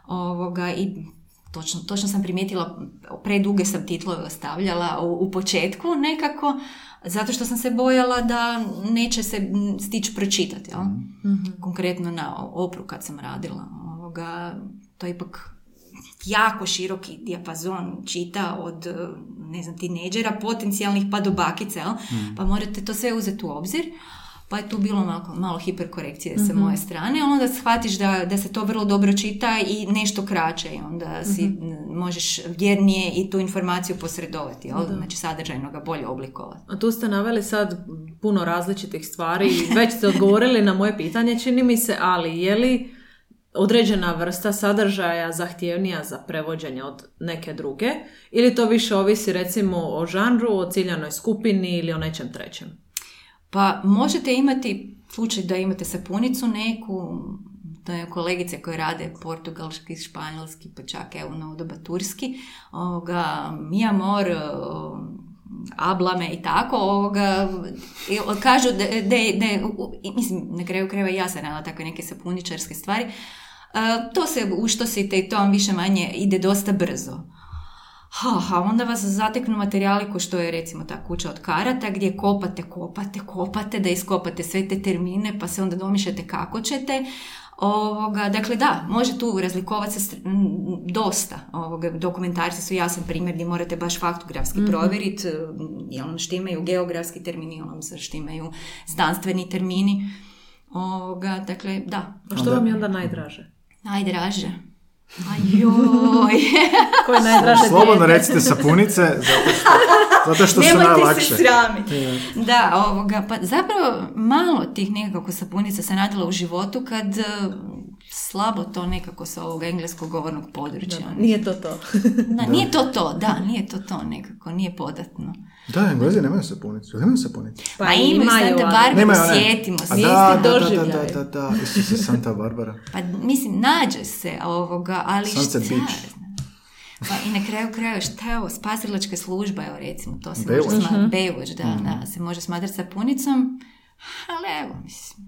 Ovoga, I točno, točno sam primijetila, preduge sam titlove ostavljala u, u početku nekako, zato što sam se bojala da neće se stići pročitati. Jel? Konkretno na opru kad sam radila. Ovoga, to je ipak jako široki dijapazon čita od, ne znam, tineđera, potencijalnih pa do bakice, jel? pa morate to sve uzeti u obzir. Pa je tu bilo malo, malo hiperkorekcije sa moje strane, onda shvatiš da, da se to vrlo dobro čita i nešto kraće i onda si m, možeš vjernije i tu informaciju posredovati, jel? znači sadržajno ga bolje oblikovati. A tu ste naveli sad puno različitih stvari i već ste odgovorili na moje pitanje, čini mi se, ali je li određena vrsta sadržaja zahtjevnija za prevođenje od neke druge ili to više ovisi recimo o žanru, o ciljanoj skupini ili o nečem trećem? Pa možete imati slučaj da imate sapunicu neku, to je kolegice koje rade portugalski, španjolski, pa čak evo na doba turski, ovoga, mi amor, o, ablame i tako, ovoga, kažu da, da, mislim, na kraju krajeva ja sam radila takve neke sapuničarske stvari, A, to se uštosite i to vam više manje ide dosta brzo. Ha, ha, onda vas zateknu materijali ko što je recimo ta kuća od karata gdje kopate, kopate, kopate, da iskopate sve te termine pa se onda domišljate kako ćete. Ovoga, dakle da, može tu razlikovati se str- m, dosta. Ovoga, dokumentarci su jasan primjer gdje morate baš faktografski provjeriti jel vam štimaju geografski termini, jel vam se štimaju znanstveni termini. Ovoga, dakle, da, A što vam je onda najdraže? najdraže. Ajoj. (laughs) Koje je najdraže Slobodno recite sapunice, zato što, zato što su Nemojte najlakše. se sramiti. Da, ovoga, pa zapravo malo tih nekako sapunica sam radila u životu kad eh, slabo to nekako sa ovog engleskog govornog područja. Nije to to. Da, nije to to, da, nije to to nekako, nije podatno. Da, Englezi nemaju sapunicu. Nemaju sapunicu. Pa, pa imaju Santa Barbara, Nemaju one- sjetimo se. da, da, da, da, da, da, da, Isuse, Santa Barbara. Pa mislim, nađe se ovoga, ali Sunset šta? Beach. Pa i na kraju kraja šta je ovo, spasilačka služba, evo recimo, to se Baywatch. može smatrati, Baywatch, da, da, se može smatrati sapunicom, ali evo, mislim.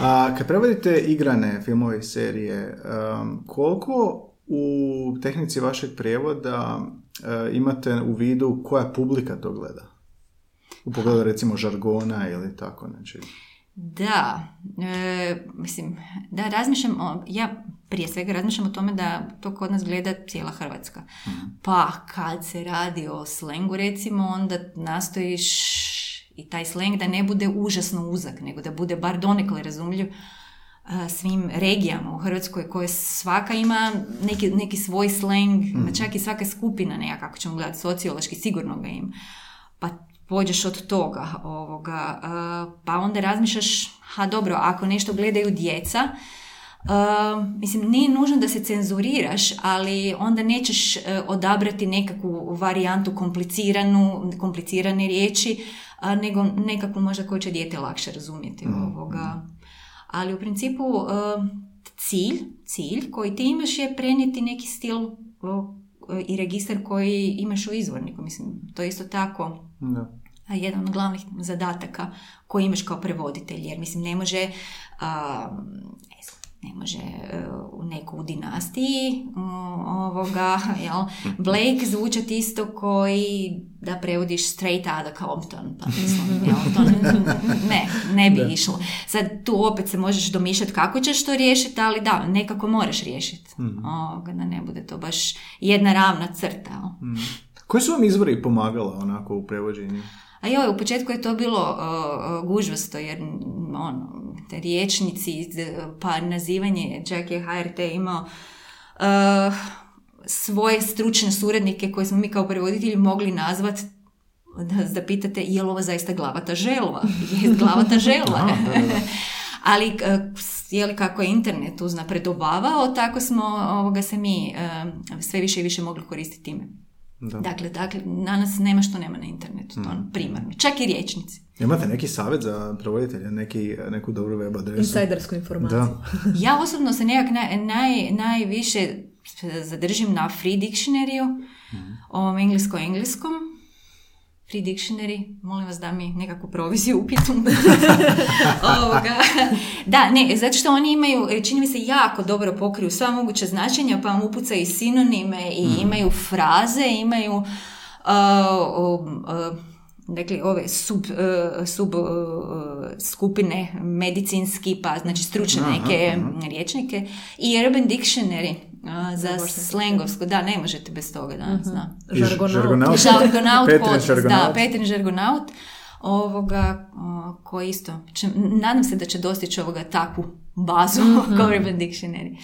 A kad prevodite igrane filmove i serije, um, koliko u tehnici vašeg prijevoda uh, imate u vidu koja publika to gleda? U pogledu recimo žargona ili tako znači. Da, e, mislim, da razmišljam, o, ja prije svega razmišljam o tome da to kod nas gleda cijela Hrvatska. Pa kad se radi o slengu recimo, onda nastojiš i taj sleng da ne bude užasno uzak, nego da bude bar donekle razumljiv svim regijama u Hrvatskoj koje svaka ima neki, neki svoj sleng, čak i svaka skupina neka, kako ćemo gledati, sociološki sigurno ga ima. Pa pođeš od toga, ovoga, pa onda razmišljaš, ha dobro, ako nešto gledaju djeca, a, mislim, nije nužno da se cenzuriraš, ali onda nećeš e, odabrati nekakvu varijantu kompliciranu, komplicirane riječi, a, nego nekakvu možda koju će dijete lakše razumjeti ovoga. Ali u principu cilj, cilj koji ti imaš je prenijeti neki stil i registar koji imaš u izvorniku. Mislim, to je isto tako Da. jedan od glavnih zadataka koji imaš kao prevoditelj, jer mislim ne može a, ne može e, neko u dinastiji o, ovoga, (laughs) jel, Blake zvučati isto koji da prevodiš straight outta Compton, pa mislim, (laughs) jel, to ne, ne, bi išlo. Sad tu opet se možeš domišljati kako ćeš to riješiti, ali da, nekako moraš riješiti. Ovoga, da ne bude to baš jedna ravna crta. jel. Koji su vam izvori pomagala onako u prevođenju? A joj, u početku je to bilo uh, gužvasto, jer ono, te riječnici, pa nazivanje, čak je HRT imao uh, svoje stručne suradnike koje smo mi kao prevoditelji mogli nazvat da, da pitate je li ovo zaista glavata želva? Je glavata želva? (laughs) Ali uh, je li kako je internet uznapredovavao, tako smo ovoga se mi uh, sve više i više mogli koristiti time. Da. Dakle, dakle, danas nema što nema na internetu, to ono primarno. Čak i riječnici. Imate neki savjet za prevoditelje, neki, neku dobru web adresu? Insajdersku informaciju. Da. (laughs) Ja osobno se nekak naj, naj, najviše zadržim na Free Dictionary-u, ovom englesko-engleskom. Free Dictionary, molim vas da mi nekakvu proviziju upitu. (laughs) Ovoga. Da, ne, zato što oni imaju, e, čini mi se, jako dobro pokriju sva moguća značenja, pa vam upucaju i sinonime i imaju fraze, imaju uh, um, uh, dakle, ove sub, uh, sub uh, skupine medicinski, pa znači stručne neke riječnike i Urban Dictionary uh, za slengovsko. Da, ne možete bez toga danas, da. I Žargonaut. žargonaut. Žargonaut Petrin podcast, žargonaut. da, Petrin žargonaut, ovoga, koji isto, će, nadam se da će dostići ovoga takvu bazu kao Urban Dictionary.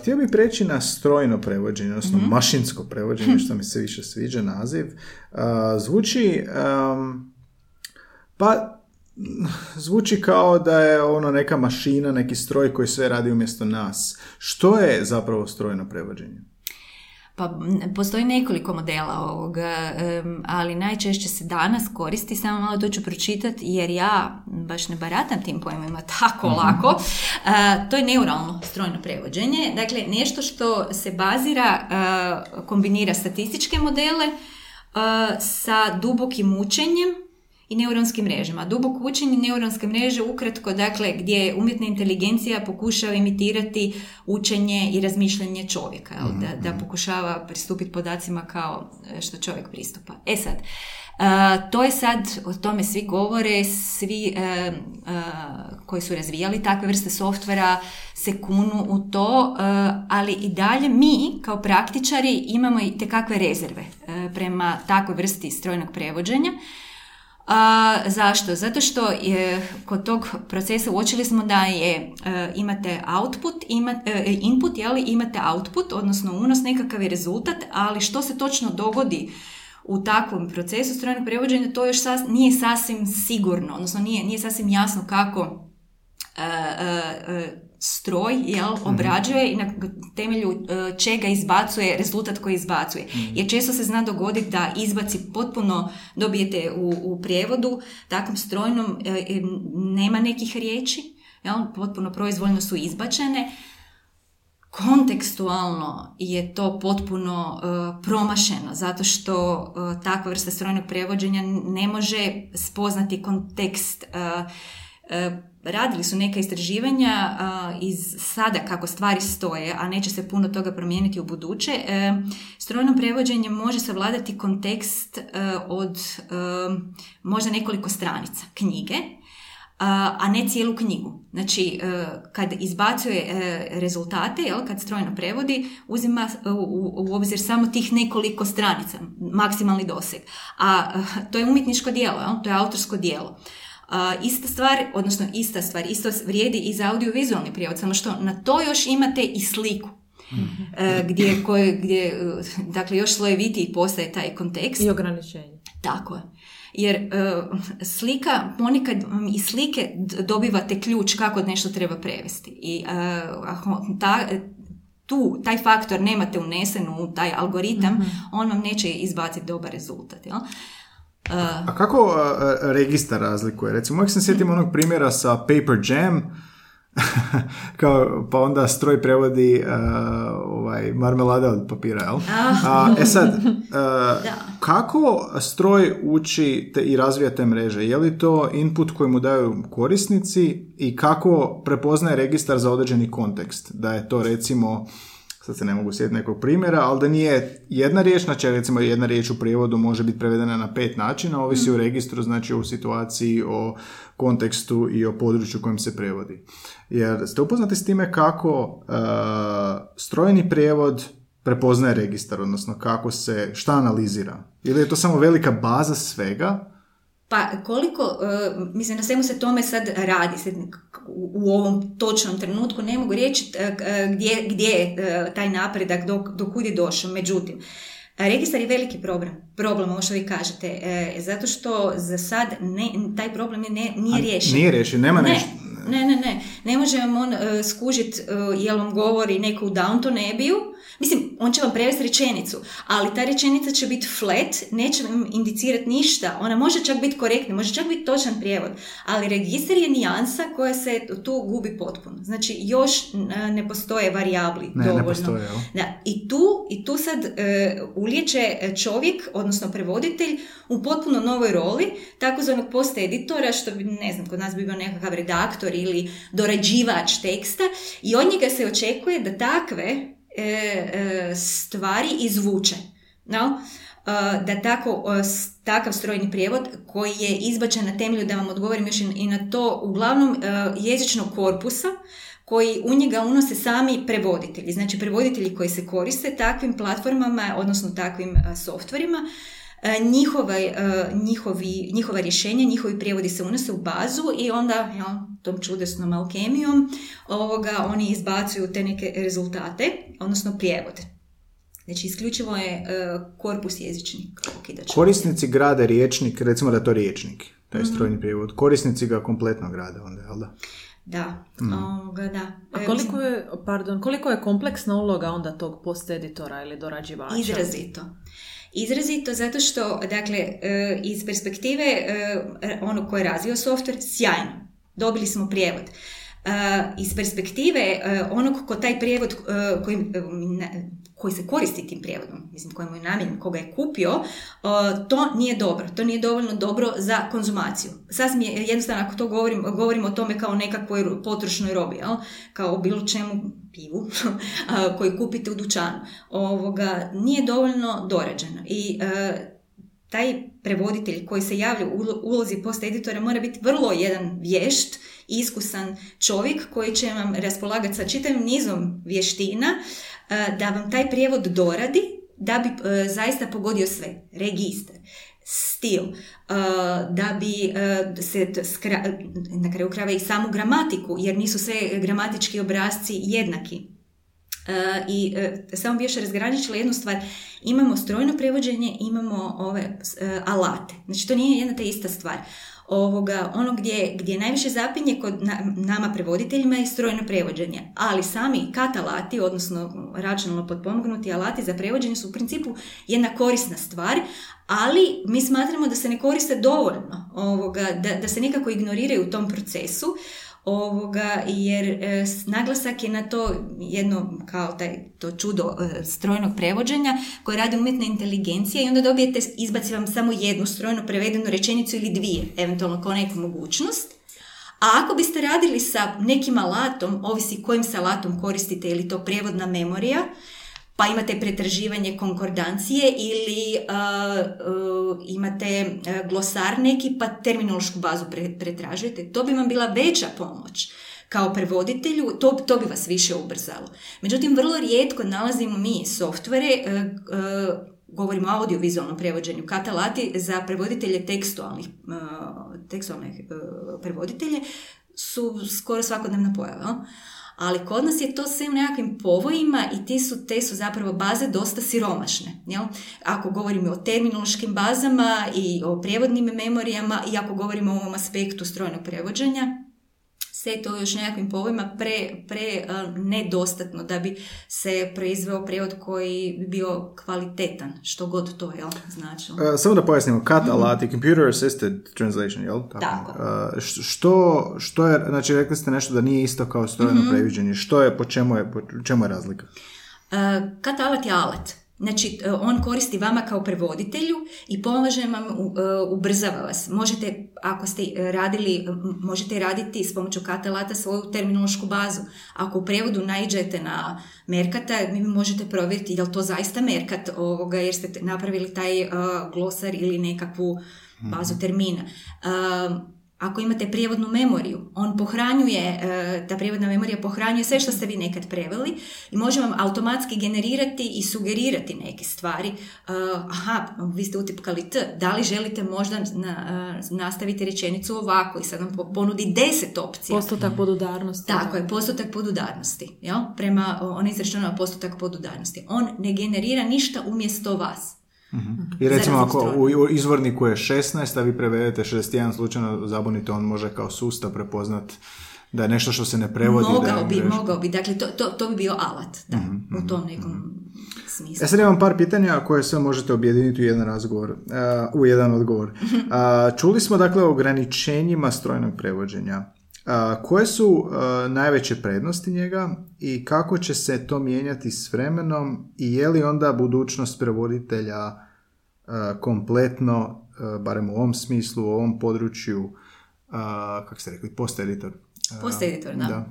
Htio bih preći na strojno prevođenje, odnosno mašinsko prevođenje, što mi se više sviđa naziv. A, zvuči, am, pa, zvuči kao da je ono neka mašina, neki stroj koji sve radi umjesto nas. Što je zapravo strojno prevođenje? Pa postoji nekoliko modela ovoga, ali najčešće se danas koristi, samo malo to ću pročitati jer ja baš ne baratam tim pojmovima (laughs) tako lako. A, to je neuralno strojno prevođenje, dakle nešto što se bazira, kombinira statističke modele sa dubokim učenjem i neuronskim mrežama. Duboko učenje neuronske mreže ukratko, dakle, gdje umjetna inteligencija pokušava imitirati učenje i razmišljanje čovjeka, jel? Da, da pokušava pristupiti podacima kao e, što čovjek pristupa. E sad, a, to je sad, o tome svi govore, svi e, a, koji su razvijali takve vrste softvera se kunu u to, e, ali i dalje mi kao praktičari imamo i tekakve rezerve e, prema takvoj vrsti strojnog prevođenja. A, zašto? Zato što je kod tog procesa uočili smo da je e, imate output, ima, e, input, jeli, imate output, odnosno unos, nekakav je rezultat, ali što se točno dogodi u takvom procesu strojnog prevođenja, to još sas, nije sasvim sigurno, odnosno nije, nije sasvim jasno kako e, e, e, stroj jel, obrađuje i na temelju e, čega izbacuje rezultat koji izbacuje. Jer često se zna dogoditi da izbaci potpuno dobijete u, u prijevodu takvom strojnom e, e, nema nekih riječi, jel, potpuno proizvoljno su izbačene, kontekstualno je to potpuno e, promašeno zato što uh, takva vrsta strojnog prevođenja ne može spoznati kontekst uh, radili su neka istraživanja iz sada kako stvari stoje, a neće se puno toga promijeniti u buduće. Strojno prevođenje može savladati kontekst od možda nekoliko stranica knjige, a ne cijelu knjigu. Znači, e, kad izbacuje e, rezultate, jel, kad strojno prevodi, uzima u, obzir samo tih nekoliko stranica, maksimalni doseg. A e, to je umjetničko dijelo, jel, to je autorsko dijelo. Ista stvar, odnosno ista stvar, isto vrijedi i za audiovizualni prijevod, samo što na to još imate i sliku. mm gdje, koje, gdje, dakle, još slojevitiji postaje taj kontekst. I ograničenje. Tako je jer e, slika, ponekad iz slike dobivate ključ kako nešto treba prevesti. I uh, ta, tu taj faktor nemate unesen u taj algoritam, mhm. on vam neće izbaciti dobar rezultat. Jel? A kako registar razlikuje? Recimo, uvijek se sjetim onog primjera sa Paper Jam, (laughs) kao, pa onda stroj prevodi uh, ovaj, marmelada od papira, jel? A, e sad, (laughs) uh, kako stroj uči te i razvija te mreže? Je li to input koji mu daju korisnici i kako prepoznaje registar za određeni kontekst? Da je to recimo sad se ne mogu sjetiti nekog primjera, ali da nije jedna riječ, znači recimo jedna riječ u prijevodu može biti prevedena na pet načina, ovisi o registru, znači o situaciji, o kontekstu i o području kojem se prevodi. Jer ste upoznati s time kako uh, strojni prijevod prepoznaje registar, odnosno kako se, šta analizira? Ili je to samo velika baza svega pa koliko, uh, mislim na svemu se tome sad radi sad, u, ovom točnom trenutku, ne mogu reći uh, gdje, gdje je taj napredak, dok, do kud je došao. Međutim, Registar je veliki problem, problem, ovo što vi kažete, e, zato što za sad ne, taj problem je ne, nije riješen. Nije riješen, nema ne, nešto. Ne, ne, ne, ne može vam on uh, skužit uh, jel vam govori neko u Downton Abbey Mislim, on će vam prevesti rečenicu, ali ta rečenica će biti flat, neće vam indicirati ništa. Ona može čak biti korektna, može čak biti točan prijevod, ali registar je nijansa koja se tu gubi potpuno. Znači, još ne postoje varijabli ne, dovoljno. Ne postoje, da, i, tu, I tu sad e, ulječe čovjek, odnosno prevoditelj, u potpuno novoj roli, takozvanog post editora, što bi, ne znam, kod nas bi bio nekakav redaktor ili dorađivač teksta i od njega se očekuje da takve stvari izvuče. No? E, da tako, takav strojni prijevod koji je izbačen na temelju, da vam odgovorim još i na to, uglavnom jezičnog korpusa, koji u njega unose sami prevoditelji. Znači prevoditelji koji se koriste takvim platformama, odnosno takvim softverima, njihova, njihovi, njihova rješenja, njihovi prijevodi se unose u bazu i onda ja, tom čudesnom alkemijom ovoga, oni izbacuju te neke rezultate, odnosno prijevode. Znači, isključivo je uh, korpus jezični Korisnici grade riječnik, recimo da je to riječnik, taj mm strojni prijevod. Korisnici ga kompletno grade onda, jel da? Da, mm. ovoga, da. A e, koliko je, pardon, koliko je kompleksna uloga onda tog post-editora ili dorađivača? Izrazito. Izrazito zato što, dakle, e, iz perspektive onog ko je razvio software, sjajno. Dobili smo prijevod. Uh, iz perspektive uh, onog ko taj prijevod uh, koji, koji se koristi tim prijevodom, mislim kojemu je namijenjen, koga je kupio, to nije dobro. To nije dovoljno dobro za konzumaciju. Sasvim je jednostavno ako to govorim, govorim o tome kao nekakvoj potrošnoj robi, jel? kao bilo čemu pivu (laughs) koji kupite u dućanu. Ovoga, nije dovoljno dorađeno. I taj prevoditelj koji se javlja u ulozi post-editora mora biti vrlo jedan vješt, iskusan čovjek koji će vam raspolagati sa čitavim nizom vještina e, da vam taj prijevod doradi da bi e, zaista pogodio sve. Registar, stil, e, da bi se na kraju krajeva i samu gramatiku, jer nisu sve gramatički obrazci jednaki. I samo bi još razgraničila jednu stvar. Imamo strojno prevođenje, imamo ove alate. Znači to nije jedna te ista stvar. ovoga, ono gdje, gdje najviše zapinje kod nama prevoditeljima je strojno prevođenje, ali sami kat alati, odnosno računalno potpomognuti alati za prevođenje su u principu jedna korisna stvar, ali mi smatramo da se ne koriste dovoljno, ovoga, da, da se nekako ignoriraju u tom procesu, ovoga, jer e, naglasak je na to jedno kao taj, to čudo e, strojnog prevođenja koje radi umjetna inteligencija i onda dobijete, izbaci vam samo jednu strojno prevedenu rečenicu ili dvije, eventualno kao neku mogućnost. A ako biste radili sa nekim alatom, ovisi kojim se alatom koristite, ili to prijevodna memorija, pa imate pretraživanje konkordancije ili imate glosar neki pa terminološku bazu pretražujete. To bi vam bila veća pomoć kao prevoditelju, to, to bi vas više ubrzalo. Međutim, vrlo rijetko nalazimo mi softvere, govorimo o audiovizualnom prevođenju, katalati za prevoditelje tekstualnih, tekstualne prevoditelje su skoro svakodnevna pojava ali kod nas je to sve u nekakvim povojima i ti su, te su zapravo baze dosta siromašne. Jel? Ako govorimo o terminološkim bazama i o prijevodnim memorijama i ako govorimo o ovom aspektu strojnog prevođenja, sve to još nekakvim povojima pre, pre nedostatno da bi se proizveo prijevod koji bi bio kvalitetan, što god to je značilo. Uh, samo da pojasnimo, CAT alati, Computer Assisted Translation, jel? Tako. Tako. Uh, što, što je, znači rekli ste nešto da nije isto kao strojno mm previđenje, što je, po čemu je, po čemu je razlika? Uh, CAT alat je alat Znači, e, on koristi vama kao prevoditelju i pomaže vam, e, ubrzava vas. Možete, ako ste radili, možete raditi s pomoću katalata svoju terminološku bazu. Ako u prevodu naiđete na Merkata, vi možete provjeriti je li to zaista Merkat ovoga, jer ste napravili taj uh, glosar ili nekakvu bazu termina. Ako imate prijevodnu memoriju, on pohranjuje, e, ta prijevodna memorija pohranjuje sve što ste vi nekad preveli i može vam automatski generirati i sugerirati neke stvari. E, aha, vi ste utipkali T, da li želite možda e, nastaviti rečenicu ovako i sad vam ponudi deset opcija. Postotak podudarnosti. Tako je, postotak podudarnosti. Jel? Prema, on izračunava postotak podudarnosti. On ne generira ništa umjesto vas. Mhm. I recimo ako u izvorniku je 16, a vi prevedete 61 slučajno zabunite, on može kao sustav prepoznat da je nešto što se ne prevodi. Mogao bi, mogao bi. Dakle, to, to, to bi bio alat da, mhm, u mhm, tom nekom smislu. Ja sad imam par pitanja koje sve možete objediniti u jedan razgovor, uh, u jedan odgovor. Uh, čuli smo dakle o ograničenjima strojnog prevođenja. Uh, koje su najveće prednosti njega i kako će se to mijenjati s vremenom i je li onda budućnost prevoditelja E, kompletno, e, barem u ovom smislu, u ovom području, e, kako ste rekli, post-editor. Post-editor, da.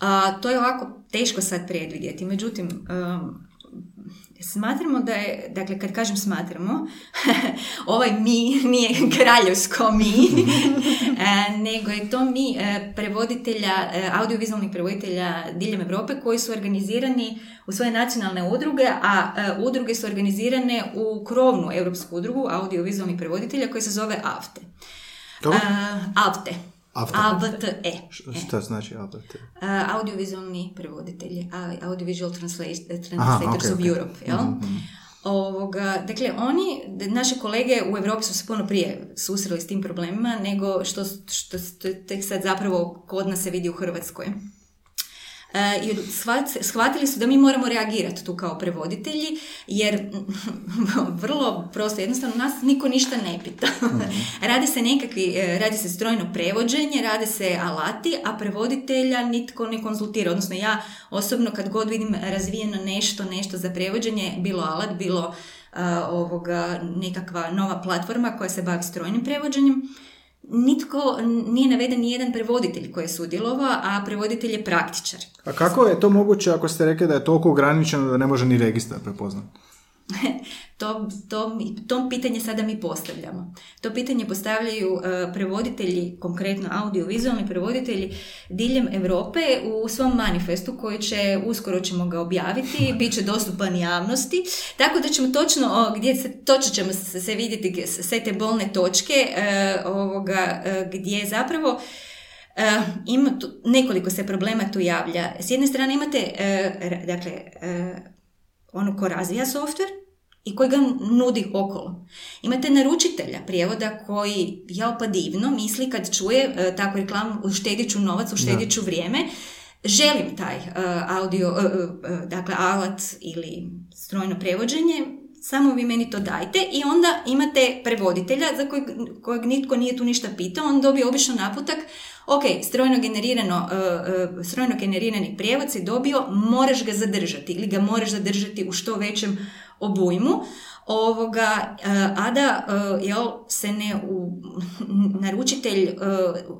A, to je ovako teško sad predvidjeti, međutim, Smatramo da je, dakle kad kažem smatramo, (laughs) ovaj mi nije (laughs) kraljevsko mi, (laughs) e, nego je to mi e, prevoditelja, e, audiovizualnih prevoditelja diljem Europe koji su organizirani u svoje nacionalne udruge, a udruge su organizirane u krovnu europsku udrugu audiovizualnih prevoditelja koji se zove AVTE. AVTE. AVTE. E. Šta znači AVTE? Uh, audiovizualni prevoditelji, Audiovisual Translators of Europe, jel? mm Ovoga, dakle, oni, naše kolege u Europi su se puno prije susreli s tim problemima nego što, što, što tek sad zapravo kod nas se vidi u Hrvatskoj. E, i shvatili su da mi moramo reagirati tu kao prevoditelji, jer (laughs) vrlo prosto, jednostavno nas niko ništa ne pita. Mhm. (laughs) radi se nekakvi, e, radi se strojno prevođenje, rade se alati, a prevoditelja nitko ne konzultira. Odnosno ja osobno kad god vidim razvijeno nešto, nešto za prevođenje, bilo alat, bilo e, ovoga nekakva nova platforma koja se bavi strojnim prevođenjem, nitko nije naveden ni jedan prevoditelj koji je sudjelovao, a prevoditelj je praktičar. A kako je to moguće ako ste rekli da je toliko ograničeno da ne može ni registar prepoznati? (laughs) to, to, to pitanje sada mi postavljamo. To pitanje postavljaju uh, prevoditelji, konkretno audiovizualni prevoditelji diljem Europe u svom manifestu koji će, uskoro ćemo ga objaviti, (laughs) bit će dostupan javnosti, tako da ćemo točno, gdje se, točno ćemo se, se vidjeti sve te bolne točke uh, ovoga, uh, gdje zapravo Uh, ima tu, nekoliko se problema tu javlja. S jedne strane imate, dakle, ono ko razvija softver, i koji ga nudi okolo. Imate naručitelja prijevoda koji, jao pa divno, misli kad čuje uh, takvu reklamu, uštedit ću novac, uštedit ću vrijeme, želim taj uh, audio, uh, dakle alat ili strojno prevođenje, samo vi meni to dajte i onda imate prevoditelja za kojeg, kojeg nitko nije tu ništa pitao, on dobije obično naputak, ok, strojno, generirano, strojno generirani prijevod si dobio, moraš ga zadržati ili ga moraš zadržati u što većem obujmu, ovoga, a da jel, se ne u, (laughs) naručitelj,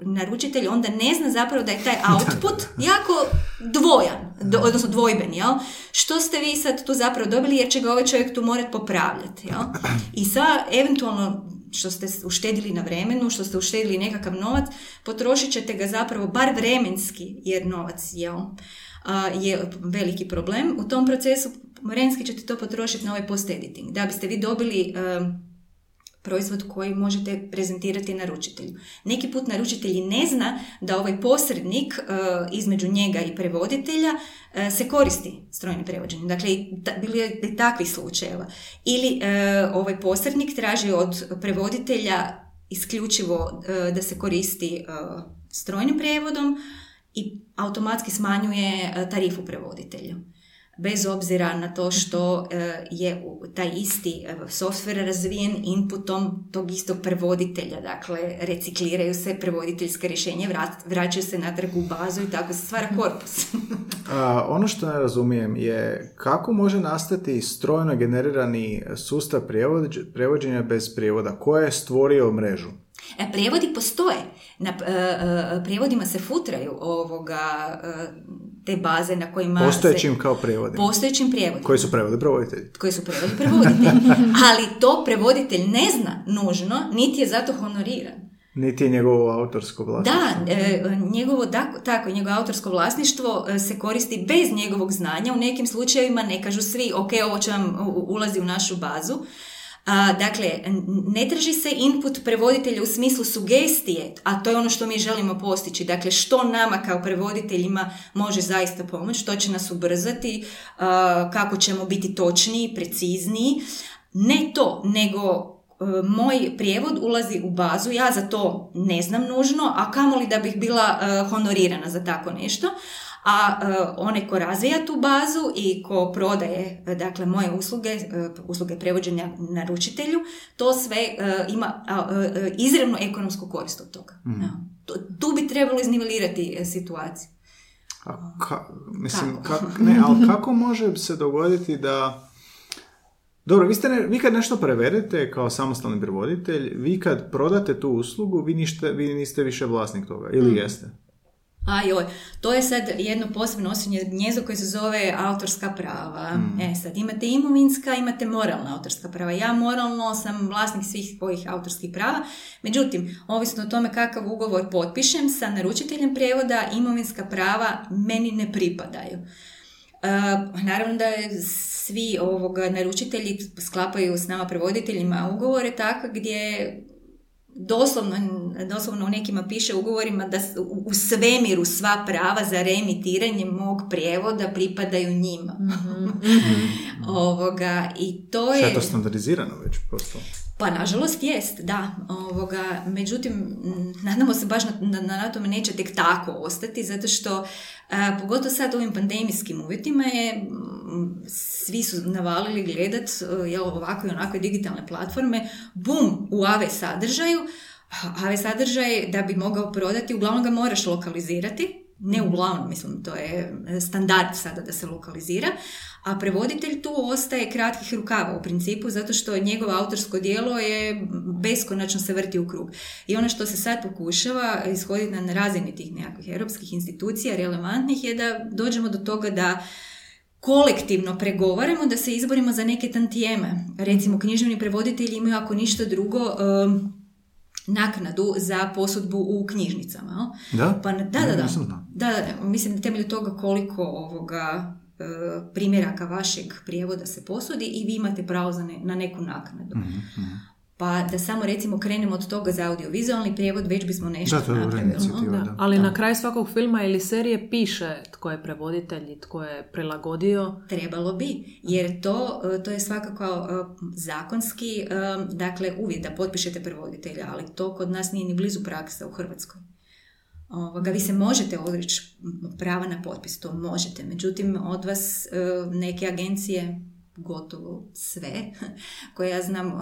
naručitelj onda ne zna zapravo da je taj (laughs) output jako dvojan, odnosno dvojben, jel? Što ste vi sad tu zapravo dobili jer će ga ovaj čovjek tu morati popravljati, jel? (clears throat) I sa eventualno što ste uštedili na vremenu, što ste uštedili nekakav novac, potrošit ćete ga zapravo bar vremenski jer novac jel, je veliki problem. U tom procesu vremenski ćete to potrošiti na ovaj post-editing. Da biste vi dobili proizvod koji možete prezentirati naručitelju. Neki put naručitelj ne zna da ovaj posrednik e, između njega i prevoditelja e, se koristi strojnim prevođenjem. Dakle, bilo je i takvih slučajeva. Ili e, ovaj posrednik traži od prevoditelja isključivo da se koristi strojnim prevodom i automatski smanjuje tarifu prevoditelju bez obzira na to što e, je taj isti e, software razvijen inputom tog istog prevoditelja. Dakle, recikliraju se prevoditeljska rješenja, vraćaju se natrag u bazu i tako se stvara korpus. (laughs) A, ono što ne razumijem je kako može nastati strojno generirani sustav prevođenja bez prijevoda? Ko je stvorio mrežu? E, prijevodi postoje. Na e, prijevodima se futraju ovoga te baze na kojima Postojećim kao prevodima. Postojećim prevodima. Koji su prevodi prevoditelji. Koji su prevodi prevoditelji. (laughs) Ali to prevoditelj ne zna nužno, niti je zato honoriran. Niti je njegovo autorsko vlasništvo. Da, e, njegovo, tako, njegovo autorsko vlasništvo e, se koristi bez njegovog znanja. U nekim slučajevima ne kažu svi, ok, ovo će vam ulazi u našu bazu, a, dakle, ne traži se input prevoditelja u smislu sugestije, a to je ono što mi želimo postići. Dakle, što nama kao prevoditeljima može zaista pomoći, što će nas ubrzati, kako ćemo biti točniji, precizniji. Ne to, nego e, moj prijevod ulazi u bazu, ja za to ne znam nužno, a kamoli da bih bila e, honorirana za tako nešto a uh, onaj ko razvija tu bazu i ko prodaje dakle moje usluge, uh, usluge prevođenja naručitelju, to sve ima izravno ekonomsku korist od toga. Mm. tu bi trebalo iznivelirati situaciju. A ka, mislim, kako? ne, ali kako može se dogoditi da dobro, vi, ste ne, vi kad nešto prevedete kao samostalni prevoditelj, vi kad prodate tu uslugu, vi, nište, vi niste više vlasnik toga, ili mm. jeste? A joj, to je sad jedno posebno osobnje gnjezo koje se zove autorska prava. Mm. E sad, imate imovinska, imate moralna autorska prava. Ja moralno sam vlasnik svih svojih autorskih prava, međutim, ovisno o tome kakav ugovor potpišem sa naručiteljem prijevoda, imovinska prava meni ne pripadaju. Uh, naravno da svi ovoga naručitelji sklapaju s nama prevoditeljima ugovore tako gdje doslovno, doslovno u nekima piše ugovorima da u svemiru sva prava za reemitiranje mog prijevoda pripadaju njima. mm (laughs) Ovoga, i to je... je to standardizirano već postalo? Pa nažalost jest, da. Ovoga, međutim, nadamo se baš na, na, na tome neće tek tako ostati, zato što a, pogotovo sad u ovim pandemijskim uvjetima je svi su navalili gledat jel, ovako i onako digitalne platforme, bum, u AV sadržaju, AV sadržaj da bi mogao prodati, uglavnom ga moraš lokalizirati, ne uglavnom, mislim, to je standard sada da se lokalizira, a prevoditelj tu ostaje kratkih rukava u principu, zato što njegovo autorsko djelo je beskonačno se vrti u krug. I ono što se sad pokušava ishoditi na razini tih nekakvih europskih institucija relevantnih je da dođemo do toga da kolektivno pregovaramo da se izborimo za neke tantijeme. Recimo, književni prevoditelji imaju ako ništa drugo um, naknadu za posudbu u knjižnicama. Da? Pa, da, da, da. Da, da, Mislim na temelju toga koliko ovoga uh, primjeraka vašeg prijevoda se posudi i vi imate pravo za na neku naknadu. mm Pa da samo recimo krenemo od toga za audiovizualni prijevod, već bismo nešto Da, to je napravili. inicijativa, Da, da. Ali na kraju svakog filma ili serije piše tko je prevoditelj i tko je prilagodio. Trebalo bi, jer to, e, to je svakako e, zakonski, e, dakle uvijek da potpišete prevoditelja, ali to kod nas nije ni blizu praksa u Hrvatskoj. Ovoga, vi se možete odreći prava na potpis, to možete. Međutim, od vas neke agencije, gotovo sve, (laughs) koje ja znam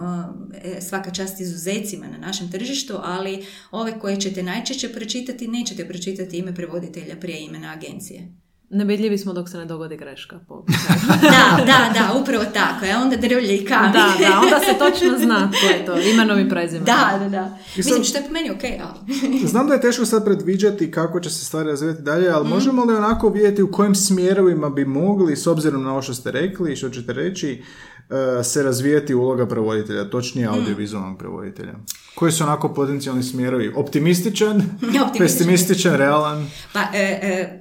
e, svaka čast izuzecima na našem tržištu, ali ove koje ćete najčešće pročitati, nećete pročitati ime prevoditelja prije imena agencije. Nevidljivi smo dok se ne dogodi greška. Po. (laughs) Da, da, da, upravo tako. Ja onda drvlje i kamen. da, da, onda se točno zna tko je to, imenom i prezimenom. Da, da, da. I sad- Mislim, što je po meni okej, ali... (laughs) Znam da je teško sad predviđati kako će se stvari razvijati dalje, ali možemo li onako vidjeti u kojim smjerovima bi mogli, s obzirom na ovo što ste rekli i što ćete reći, e, se razvijati uloga prevoditelja, točnije Mhm. audiovizualnog prevoditelja? Koji su onako potencijalni smjerovi? Optimističan, (laughs) Optimističan. pesimističan, realan? Pa, e, e,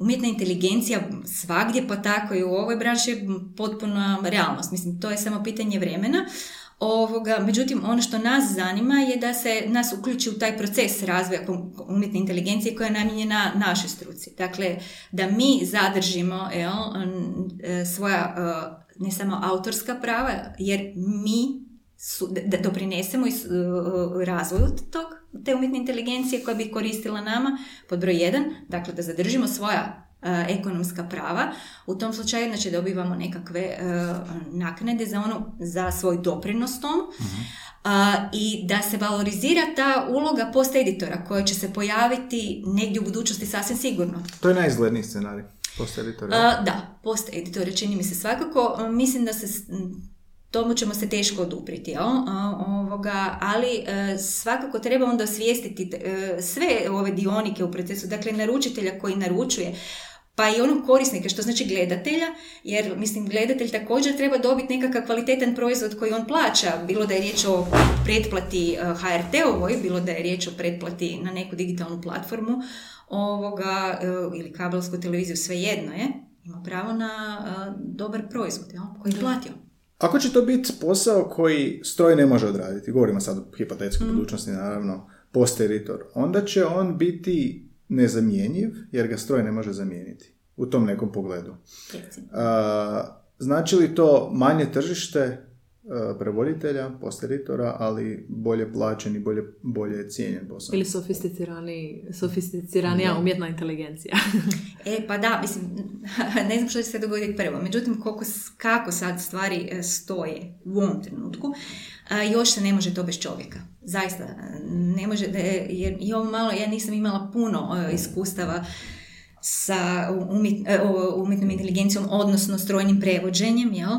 umjetna inteligencija svagdje, pa tako i u ovoj branši potpuna realnost. Mislim, to je samo pitanje vremena. Ovoga, međutim, ono što nas zanima je da se nas uključi u taj proces razvoja umjetne inteligencije koja je namijenjena našoj struci. Dakle, da mi zadržimo jel, e, svoja e, ne samo autorska prava, jer mi su, da- doprinesemo i e, razvoju tog, te umjetne inteligencije koja bi koristila nama, pod broj jedan, dakle da zadržimo svoja e, ekonomska prava. U tom slučaju znači dobivamo nekakve e, naknade za ono za svoj doprinos tomu a, i da se valorizira ta uloga post-editora koja će se pojaviti negdje u budućnosti sasvim sigurno. To je najizgledniji scenarij. Post editor. A, da, post editore čini mi se svakako. Mislim da se tomu ćemo se teško oduprijeti, jel? A, ovoga, ali e, svakako treba onda osvijestiti e, sve ove dionike u procesu, dakle naručitelja koji naručuje, pa i onog korisnika, što znači gledatelja, jer mislim gledatelj također treba dobiti nekakav kvalitetan proizvod koji on plaća, bilo da je riječ o pretplati e, HRT-ovoj, bilo da je riječ o pretplati na neku digitalnu platformu, ovoga, ili kabelsku televiziju, svejedno je, ima pravo na dobar proizvod, jel, koji je platio. Ako će to biti posao koji stroj ne može odraditi, govorimo sad o hipotetskoj budućnosti, naravno, post editor, onda će on biti nezamjenjiv, jer ga stroj ne može zamijeniti u tom nekom pogledu. A, znači li to manje tržište prevoditelja, post editora, ali bolje plaćen i bolje, bolje cijenjen posao? Ili sofisticirani, sofisticiranija umjetna inteligencija. E, pa da, mislim, (laughs) ne znam što će se dogoditi prvo. Međutim, koliko, kako sad stvari e, stoje u ovom trenutku, a, još se ne može to bez čovjeka. Zaista, ne može, da je- jer i ovo malo, ja nisam imala puno iskustava sa umjet, o- umjetnom inteligencijom, odnosno strojnim prevođenjem, jel?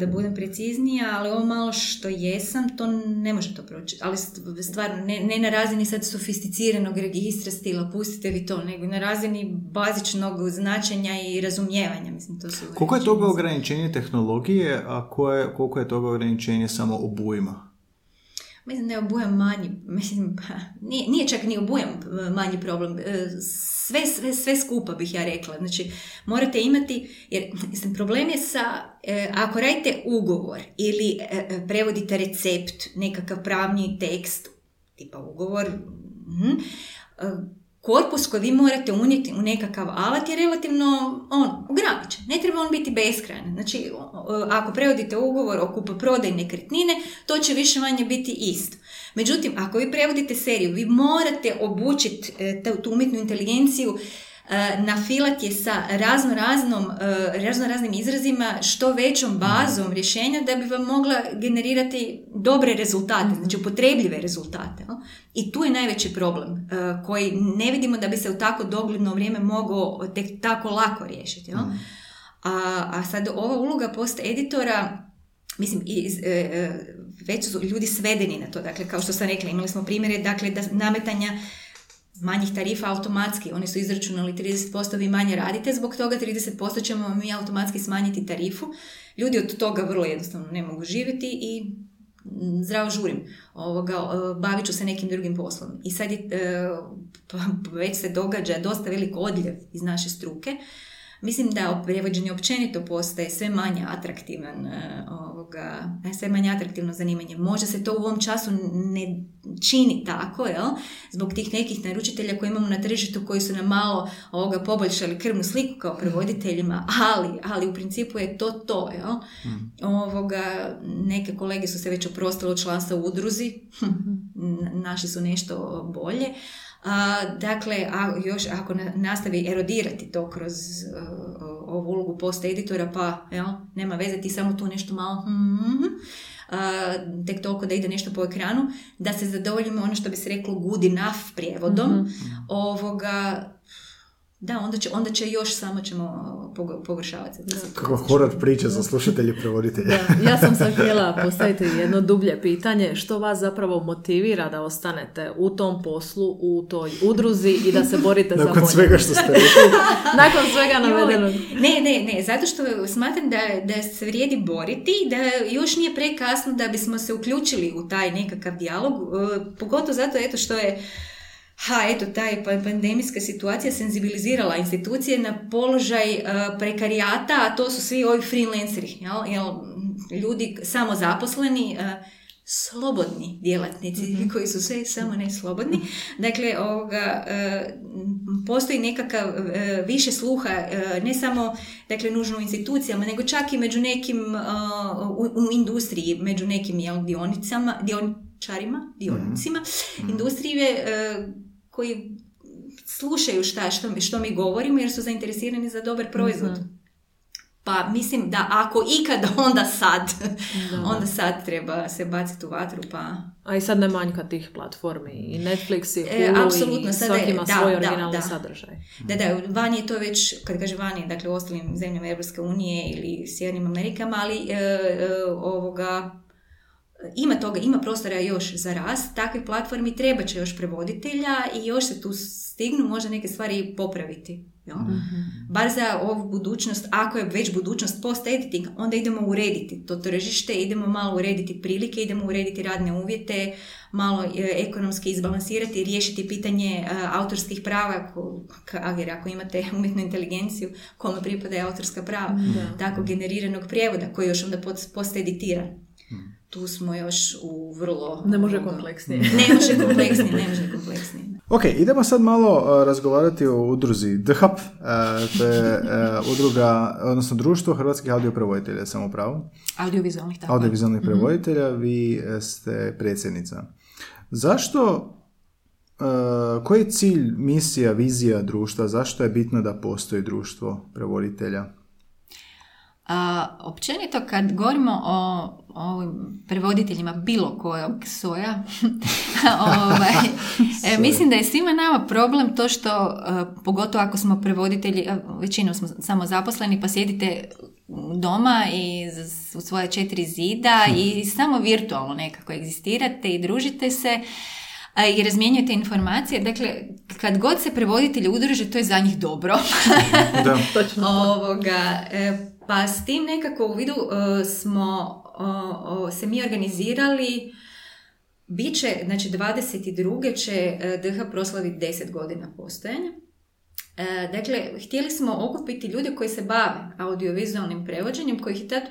Da budem preciznija, ali ovo malo što jesam, to ne može to proći. Ali st- stvarno, ne, ne na razini sad sofisticiranog registra stila, pustite vi to, nego na razini bazičnog značenja i razumijevanja. Mislim, to su Koliko je toga ograničenje tehnologije, a koje, koliko je toga ograničenje samo obujma? Mislim da je obujam manji, mislim, pa, nije, nije čak ni obujam e, manji problem. E, Sve, sve, sve skupa bih ja rekla. Znači, morate imati, jer mislim, problem je sa, e, ako radite ugovor ili prevodite recept, nekakav pravni tekst, tipa ugovor, e, korpus koji vi morate unijeti u nekakav alat je relativno on, ograničen. Ne treba on biti beskrajan. Znači, ako prevodite ugovor o kupoprodaji nekretnine, to će više manje biti isto. Međutim, ako vi prevodite seriju, vi morate obučiti e, tu umjetnu inteligenciju e, nafilat je sa razno raznom, e, razno raznim izrazima, što većom bazom rješenja da bi vam mogla generirati dobre rezultate, znači upotrebljive rezultate. I tu je najveći problem e, koji ne vidimo da bi se u tako dogledno vrijeme mogao tek tako lako riješiti. jel? A, a sad ova uloga post editora Mislim, i- iz- već su ljudi svedeni na to. Dakle, kao što sam rekla, imali smo primjere dakle, da nametanja manjih tarifa automatski. Oni su izračunali 30% vi manje radite, zbog toga 30% ćemo mi automatski smanjiti tarifu. Ljudi od toga vrlo jednostavno ne mogu živjeti i mm, zdravo žurim. Ovoga, bavit ću se nekim drugim poslom. I sad je, e, (laughs) već se događa dosta velik odljev iz naše struke. Mislim da prevođenje općenito postaje sve manje atraktivan, e, ovoga, e, sve manje atraktivno zanimanje. Možda se to u ovom času ne čini tako, jel? Zbog tih nekih naručitelja koje imamo na tržištu koji su nam malo ovoga poboljšali krvnu sliku kao prevoditeljima, ali, ali u principu je to to, jel? Ovoga, neke kolege su se već oprostile od članstva u udruzi, (laughs) naši su nešto bolje, a, dakle, a, još ako nastavi erodirati to kroz uh, ovu ulogu post editora, pa jel, nema veze, ti samo tu nešto malo mm tek toliko da ide nešto po ekranu, da se zadovoljimo ono što bi se reklo good enough prijevodom, mhm. ovoga, da, onda će, onda će još samo ćemo pogoršavati. Kako horor priča za slušatelje i prevoditelje. ja sam sad (laughs) htjela postaviti jedno dublje pitanje. Što vas zapravo motivira da ostanete u tom poslu, u toj udruzi i da se borite za bolje? Nakon svega što ste rekli. (laughs) Nakon svega navedenog. Ne, ne, ne. Zato što smatram da, da se vrijedi boriti, da još nije prekasno da bismo se uključili u taj nekakav dijalog. E, pogotovo zato eto što je ha, eto, taj pa, pandemijska situacija senzibilizirala institucije na položaj uh, prekarijata, a to su svi ovi freelanceri, jel? jel ljudi samozaposleni, uh, slobodni djelatnici mm koji su sve samo ne slobodni. Dakle, ovoga, uh, postoji nekakav više sluha, ne samo dakle, nužno u institucijama, nego čak i među nekim u, u industriji, među nekim jel, dionicama, dioničarima, dionicima mm industrije koji slušaju šta, što, što mi govorimo jer su zainteresirani za dobar proizvod. Mhm. Pa mislim da ako ikad, (laughs) onda sad. onda sad treba se baciti u vatru, pa... A i sad ne manjka tih platformi. I Netflix i e, Hulu apsolutno, i svaki ima svoj originalni da, sadržaj. Da, da, van je to već, kad kaže van je, dakle u ostalim zemljama Europske unije ili Sjevernim Amerikama, ali e, e, ovoga ima toga, ima prostora još za rast, takvih platformi treba će još prevoditelja i još se tu stignu možda neke stvari popraviti. Jo? mm Bar za ovu budućnost, ako je već budućnost post-editing, onda idemo urediti to tržište, idemo malo urediti prilike, idemo urediti radne uvjete, malo e, ekonomski izbalansirati, riješiti pitanje e, autorskih prava, ako, jer ako imate (laughs) umjetnu inteligenciju, kome pripada autorska prava, tako generiranog prijevoda koji još onda post-editiran tu smo još u vrlo... Ne može (laughs) kompleksnije. Ne može kompleksnije, ne može kompleksnije. Ok, idemo sad malo uh, razgovarati o udruzi DHAP, uh, to je uh, udruga, odnosno društvo hrvatskih audioprevoditelja, samo pravo. Audiovizualnih, tako. Audiovizualnih mhm. prevoditelja, vi ste predsjednica. Zašto Uh, koji je cilj, misija, vizija društva? Zašto je bitno da postoji društvo prevoditelja? A, općenito kad govorimo o, ovim prevoditeljima bilo kojeg soja, (laughs) ovaj, e, mislim da je svima nama problem to što, e, pogotovo ako smo prevoditelji, većinom smo samo zaposleni, pa sjedite doma i u svoje četiri zida i samo virtualno nekako egzistirate i družite se i razmjenjujete informacije. Dakle, kad god se prevoditelji udruže, to je za njih dobro. da, (laughs) točno. Ovoga, e, pa s tim nekako u vidu uh, smo uh, se mi organizirali Biće, znači 22. će uh, DH proslaviti 10 godina postojanja. Dakle, htjeli smo okupiti ljude koji se bave audiovizualnim prevođenjem, kojih je tad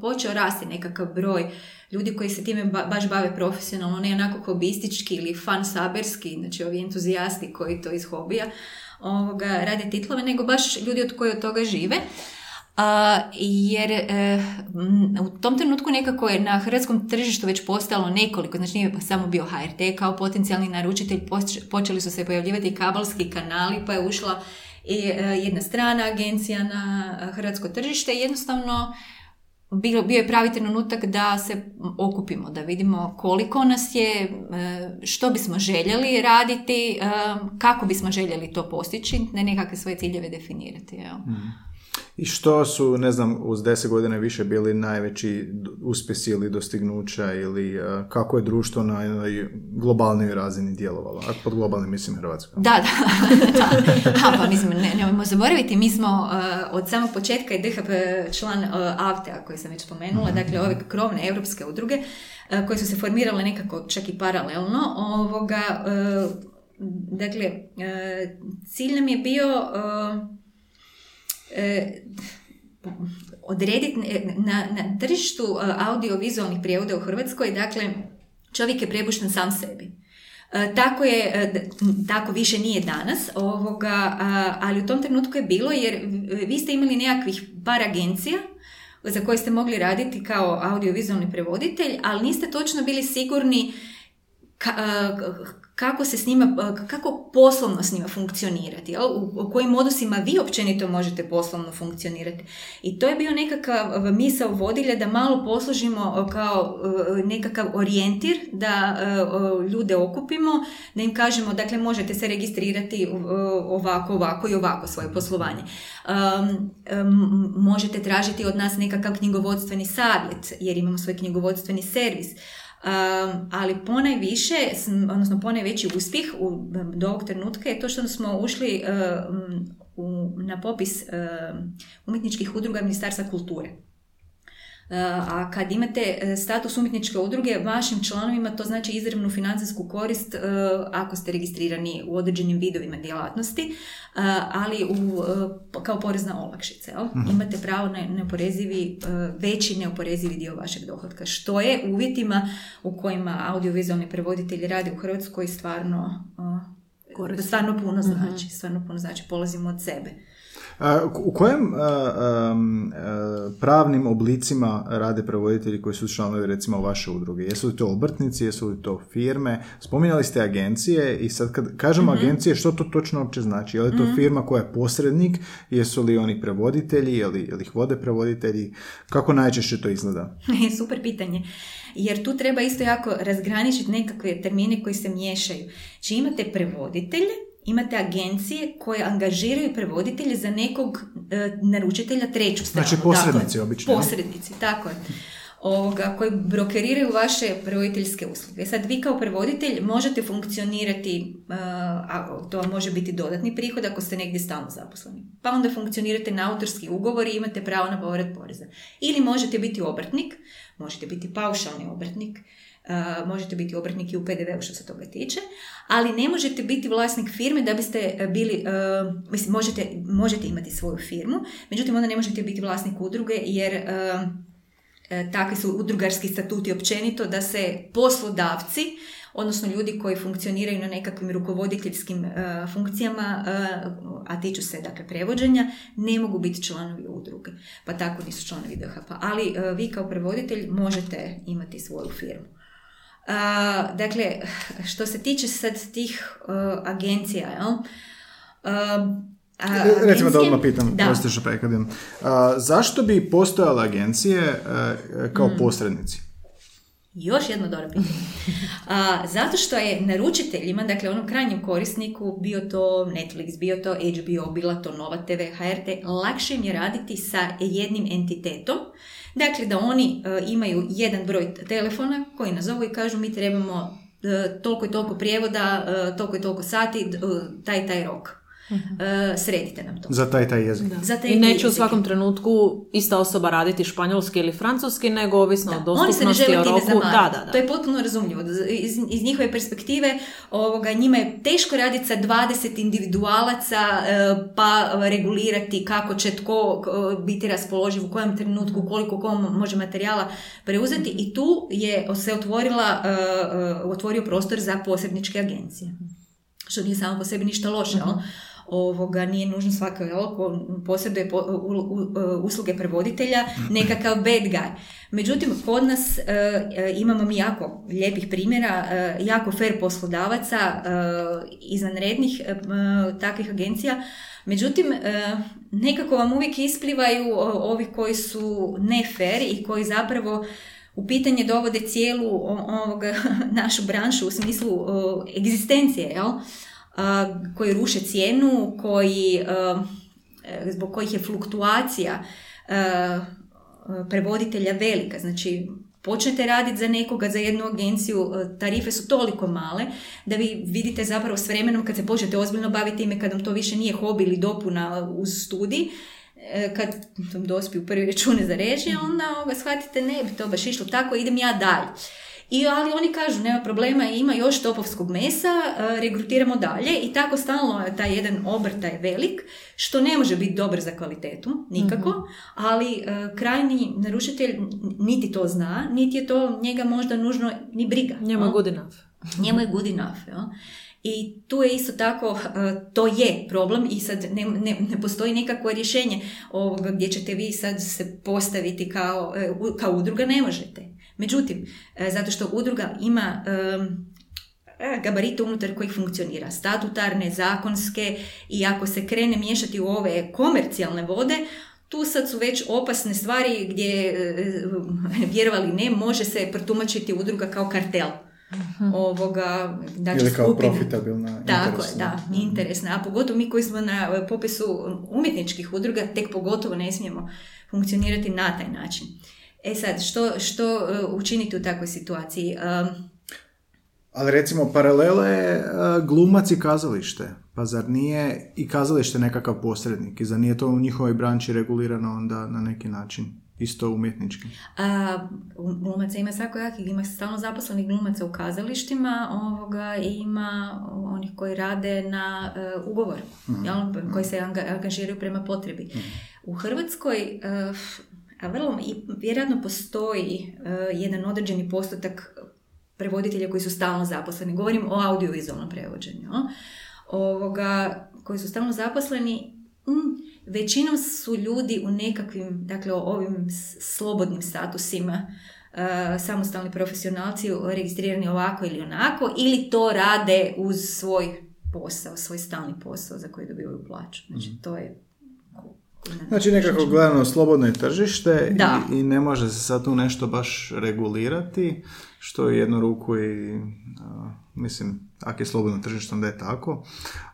počeo rasti nekakav broj ljudi koji se time baš bave profesionalno, ne onako hobistički ili fan saberski, znači ovi entuzijasti koji to iz hobija ovoga, rade titlove, nego baš ljudi od koji od toga žive. A, jer e, u tom trenutku nekako je na hrvatskom tržištu već postalo nekoliko, znači nije samo bio HRT kao potencijalni naručitelj, počeli su se pojavljivati kabalski kanali, pa je ušla i e, jedna strana agencija na hrvatsko tržište jednostavno bio, bio je pravi trenutak da se okupimo, da vidimo koliko nas je, što bismo željeli raditi, kako bismo željeli to postići, ne nekakve svoje ciljeve definirati. Evo. Mm. I što su, ne znam, uz deset godina više bili najveći uspjesi ili dostignuća ili uh, kako je društvo na jednoj globalnoj razini djelovalo? Ako pod globalnim mislim Hrvatska. Da, da. (laughs) da. pa mislim, ne, nemojmo zaboraviti, mi smo uh, od samog početka i DHP član uh, AVTE-a koji sam već spomenula, mm dakle ove krovne europske udruge koje su se formirale nekako čak i paralelno. Ovoga, dakle, cilj nam je bio odrediti na, na tržištu e, audiovizualnih prijevoda u Hrvatskoj, dakle, čovjek je prepušten sam sebi. E, tako je, e, tako više nije danas, ovoga, ali u tom trenutku je bilo jer vi ste imali nekakvih par agencija za koje ste mogli raditi kao audiovizualni prevoditelj, ali niste točno bili sigurni kako se s njima, kako poslovno s njima funkcionirati, jel? u kojim odnosima vi općenito možete poslovno funkcionirati. I to je bio nekakav misao vodilja da malo poslužimo kao e, nekakav orijentir, da e, ljude okupimo, da im kažemo, dakle možete se registrirati ovako, ovako i ovako svoje poslovanje. možete tražiti od nas nekakav knjigovodstveni savjet, jer imamo svoj knjigovodstveni servis ali ponajviše, odnosno ponajveći uspjeh u, do ovog trenutka je to što smo ušli u, na popis umjetničkih udruga Ministarstva kulture. A kad imate e, status umjetničke udruge, vašim članovima to znači izravnu financijsku korist e, ako ste registrirani u određenim vidovima djelatnosti, e, ali u, kao porezna olakšica. Mhm. Imate pravo na neoporezivi, veći neoporezivi dio vašeg dohotka, što je u uvjetima u kojima audiovizualni prevoditelji rade u Hrvatskoj stvarno, stvarno puno mhm. znači. Stvarno puno znači, polazimo od sebe. U kojem pravnim oblicima rade prevoditelji koji su članovi recimo vaše udruge? Jesu li to obrtnici, jesu li to firme? Spominjali ste agencije i sad kad kažemo mhm. agencije, što to točno uopće znači? Je li to mhm. firma koja je posrednik? Jesu li oni prevoditelji? Je li, ih vode prevoditelji? Kako najčešće to izgleda? (laughs) Super pitanje. Jer tu treba isto jako razgraničiti nekakve termine koji se miješaju. Či znači, imate prevoditelje imate agencije koje angažiraju prevoditelje za nekog e, naručitelja treću stranu. Znači posrednici obično. Posrednici, tako je. Ovoga, koji brokeriraju vaše prevoditeljske usluge. Sad vi kao prevoditelj možete funkcionirati, uh, a to može biti dodatni prihod ako ste negdje stalno zaposleni. Pa onda funkcionirate na autorski ugovor i imate pravo na povrat poreza. Ili možete biti obrtnik, možete biti paušalni obrtnik, možete biti obrtnik i u PDV-u što se toga tiče, ali ne možete biti vlasnik firme da biste e, bili, uh, mislim, možete, možete imati svoju firmu, međutim onda ne možete biti vlasnik udruge jer uh, takvi su udrugarski statuti općenito da se poslodavci odnosno ljudi koji funkcioniraju na nekakvim rukovoditeljskim funkcijama, a tiču se dakle prevođenja, ne mogu biti članovi udruge. Pa tako nisu članovi DHP. Ali vi kao prevoditelj možete imati svoju firmu dakle, što se tiče sad tih uh, agencija, jel? Uh, Recimo da odmah pitam, da. što prekadim. zašto bi postojale agencije uh, kao mm. posrednici? Još jedno dobro pitanje. (laughs) zato što je naručiteljima, dakle onom krajnjem korisniku, bio to Netflix, bio to HBO, bila to Nova TV, HRT, lakše im je raditi sa jednim entitetom Dakle, da oni e, imaju jedan broj telefona koji nazovu i kažu mi trebamo e, toliko i toliko prijevoda, uh, toliko i toliko sati, taj taj rok. Uh, sredite nam to. Za taj taj jezik. Za taj I neće u svakom trenutku ista osoba raditi španjolski ili francuski, nego ovisno o dostupnosti, o roku. Da, da, da. To je potpuno razumljivo. Iz, iz njihove perspektive ovoga, njima je teško raditi sa 20 individualaca uh, pa regulirati kako će tko biti raspoloživ u kojem trenutku, koliko kom može materijala preuzeti i tu je se otvorila, otvorio prostor za posredničke agencije. Što nije samo po sebi ništa loše, uh ovoga, nije nužno svaka ko posjeduje usluge prevoditelja nekakav bad guy. Međutim, kod nas e, e, imamo mi jako lijepih primjera, e, jako fair poslodavaca, izvanrednih takvih agencija. Međutim, nekako vam uvijek isplivaju ovi koji su ne fair i koji zapravo u pitanje dovode cijelu ovoga, (laughs) našu branšu u smislu egzistencije, jel? Koji ruše cijenu, koji, zbog kojih je fluktuacija prevoditelja velika. Znači, počnete raditi za nekoga, za jednu agenciju, tarife su toliko male da vi vidite zapravo s vremenom kad se počnete ozbiljno baviti time, kad vam to više nije hobi ili dopuna uz studij, e, kad vam dospiju prvi račune za režije, onda shvatite ne bi to baš išlo tako, idem ja dalje. I, ali oni kažu, nema problema, ima još topovskog mesa, e, regrutiramo dalje i tako stalno taj jedan obrtaj je velik, što ne može biti dobar za kvalitetu, nikako, Mhm. ali e, krajnji naručitelj niti to zna, niti je to njega možda nužno ni briga. Njemu je good enough. (laughs) njemu je good enough. jel? I tu je isto tako, e, to je problem i sad ne, ne, ne postoji nikakvo rješenje ovoga gdje ćete vi sad se postaviti kao, kao udruga, ne možete. Međutim, e, zato što udruga ima em, e, gabarite unutar kojih funkcionira, statutarne, zakonske i ako se krene miješati u ove komercijalne vode, tu sad su već opasne stvari gdje, e, vjerovali ne, može se protumačiti udruga kao kartel. Ovoga, znači Ili kao skupine. profitabilna, Tako je, da, interesna. A pogotovo mi koji smo na e, popisu umjetničkih udruga, tek pogotovo ne smijemo funkcionirati na taj način. E sad, što, što e, učiniti u takvoj situaciji? Um, Ali recimo paralele je uh, glumac i kazalište. Pa zar nije i kazalište nekakav posrednik? I zar nije to u njihovoj branči regulirano onda na neki način? Isto umjetnički. A, glumaca ima svakojakih, ima stalno zaposlenih glumaca u kazalištima ovoga, i ima onih koji rade na e, ugovor, jel, koji se anga- angažiraju prema potrebi. U Hrvatskoj e, a vrlo, i vjerojatno postoji e, jedan određeni postotak prevoditelja koji su stalno zaposleni. Govorim o audiovizualnom prevođenju. Ovoga, koji su stalno zaposleni, mm, većinom su ljudi u nekakvim, dakle, o ovim slobodnim statusima, e, samostalni profesionalci registrirani ovako ili onako, ili to rade uz svoj posao, svoj stalni posao za koji dobivaju plaću. Znači, to je... Znači nekako gledano slobodno je tržište Da. i, i ne može se sad tu nešto baš regulirati, što je jednu ruku i, a, mislim, ako je slobodno tržište onda je tako.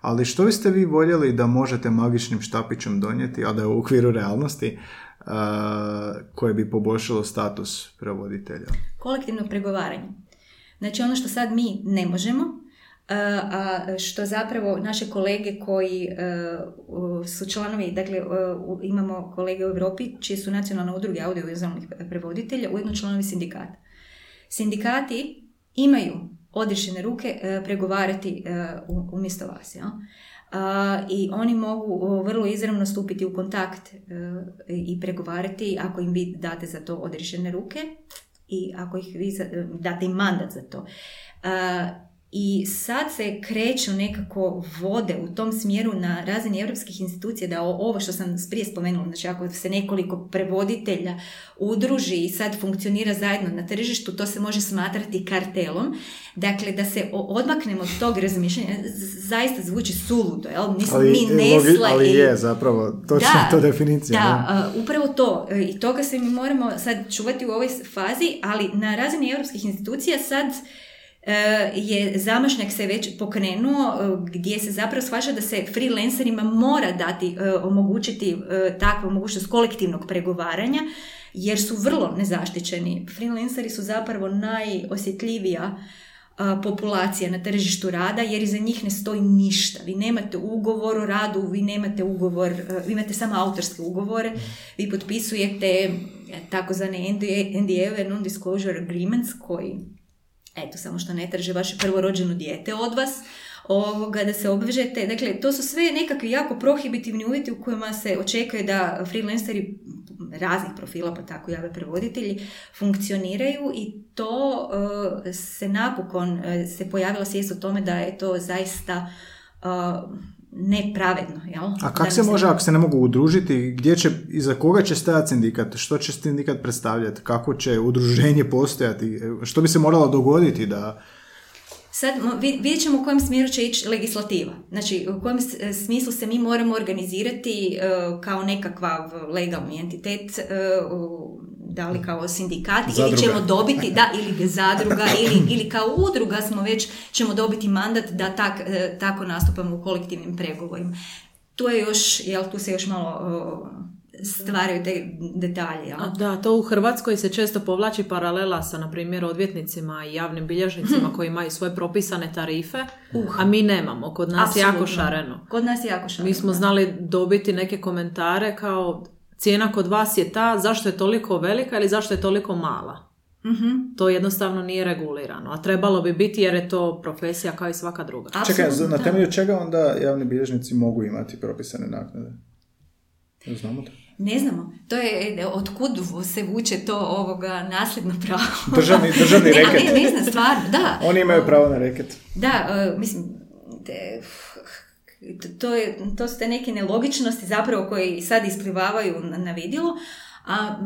Ali što biste vi voljeli da možete magičnim štapićem donijeti, a da je u okviru realnosti, a, koje bi poboljšalo status prevoditelja? kolektivno pregovaranje. Znači ono što sad mi ne možemo, a što zapravo naše kolege koji e, su članovi, dakle e, imamo kolege u Europi čije su nacionalne udruge audiovizualnih prevoditelja, ujedno članovi sindikata. Sindikati imaju odriješene ruke e, pregovarati umjesto vas. jel? A, I oni mogu vrlo izravno stupiti u kontakt i pregovarati ako im vi date za to odriješene ruke i ako ih vi date im mandat za to. I sad se kreću nekako vode u tom smjeru na razini europskih institucija da ovo što sam prije spomenula, znači ako se nekoliko prevoditelja udruži i sad funkcionira zajedno na tržištu, to se može smatrati kartelom. Dakle, da se odmaknemo od tog razmišljanja, zaista zvuči suludo, jel? Nismo Ali, mi Nestle ali i- je zapravo, točno da, to definicija. Da, a, upravo to. E, I toga se mi moramo sad čuvati u ovoj fazi, ali na razini europskih institucija sad je zamašnjak se već pokrenuo e, gdje se zapravo shvaća da se freelancerima mora dati, e, omogućiti e, takvu mogućnost kolektivnog pregovaranja jer su vrlo nezaštićeni. Freelanceri su zapravo najosjetljivija populacija na tržištu rada jer iza njih ne stoji ništa. Vi nemate ugovor o radu, vi nemate ugovor, e, vi imate samo autorske ugovore, vi potpisujete e, takozvane NDA-eve, non-disclosure agreements koji eto, samo što ne traže vaše prvorođeno dijete od vas, ovoga, da se obvežete. Dakle, to su sve nekakvi jako prohibitivni uvjeti u kojima se očekuje da freelanceri raznih profila, pa tako jave prevoditelji, funkcioniraju i to e, se napokon e, se pojavila svijest o tome da je to zaista e, nepravedno. Jel? A kako se može, ako se ne mogu udružiti, gdje će, iza koga će stajati sindikat, što će sindikat predstavljati, kako će udruženje postojati, što bi se moralo dogoditi da... Sad vidjet ćemo u kojem smjeru će ići legislativa. Znači, u kojem e, smislu se mi moramo organizirati e, kao nekakav legalni entitet, e, da li kao sindikat, ili Zadruga. ćemo dobiti, da, ili zadruga, (laughs) ili, ili kao udruga smo već, ćemo dobiti mandat da tak, e, tako nastupamo u kolektivnim pregovorima. Tu je još, jel, tu se još malo stvaraju te detalje, jel? A Da, to u Hrvatskoj se često povlači paralela sa, na primjer, odvjetnicima i javnim bilježnicima koji imaju svoje propisane tarife, a mi nemamo. Kod nas je jako šareno. Kod nas je jako šareno. Mi smo znali dobiti neke komentare kao cijena kod vas je ta, zašto je toliko velika ili zašto je toliko mala. Mhm. To jednostavno nije regulirano, a trebalo bi biti jer je to profesija kao i svaka druga. Čekaj, na temelju čega onda javni bilježnici mogu imati propisane naknade? Znamo to? Ne znamo. To je, otkud se vuče to ovoga nasljedno pravo? Državni, (laughs) državni ne, reket. ne, ne znam, stvarno, da. Oni imaju pravo na reket. Da, e, mislim, te- to, je, to su te neke nelogičnosti zapravo koje sad isplivavaju na, na vidjelo, a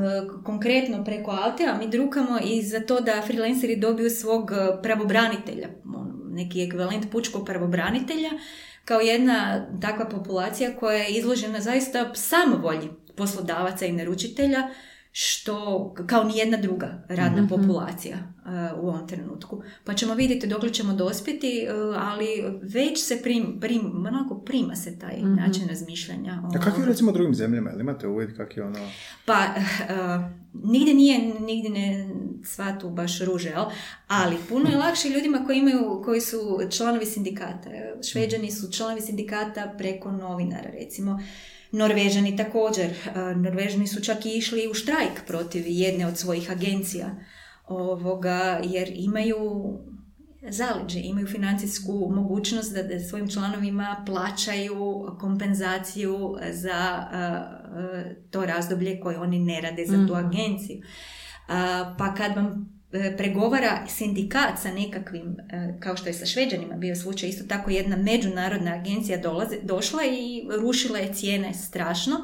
konkretno preko Altea mi drukamo i za to da freelanceri dobiju svog e, pravobranitelja, ono, neki ekvivalent pučkog pravobranitelja, kao jedna takva populacija koja je izložena zaista samovolji poslodavaca i naručitelja, što kao ni jedna druga radna populacija uh, u ovom trenutku. Pa ćemo vidjeti dok ćemo dospjeti, uh, ali već se prim, prim, onako prima se taj način razmišljanja. A kako je recimo u drugim zemljama? Jel imate uvid kak je ono... Pa, uh, nigdje nije, nigdje ne sva tu baš ruže, jel? ali puno je lakše ljudima koji imaju, koji su članovi sindikata. Šveđani su članovi sindikata preko novinara, recimo. Norvežani također. Uh, Norvežani su čak i išli u štrajk protiv jedne od svojih agencija ovoga, jer imaju zaleđe, imaju financijsku mogućnost da, svojim članovima plaćaju kompenzaciju za a, a, to razdoblje koje oni ne rade za tu agenciju. A, pa kad vam e, pregovara sindikat sa nekakvim, e, kao što je sa Šveđanima bio slučaj, isto tako jedna međunarodna agencija dolaze, došla i rušila je cijene strašno,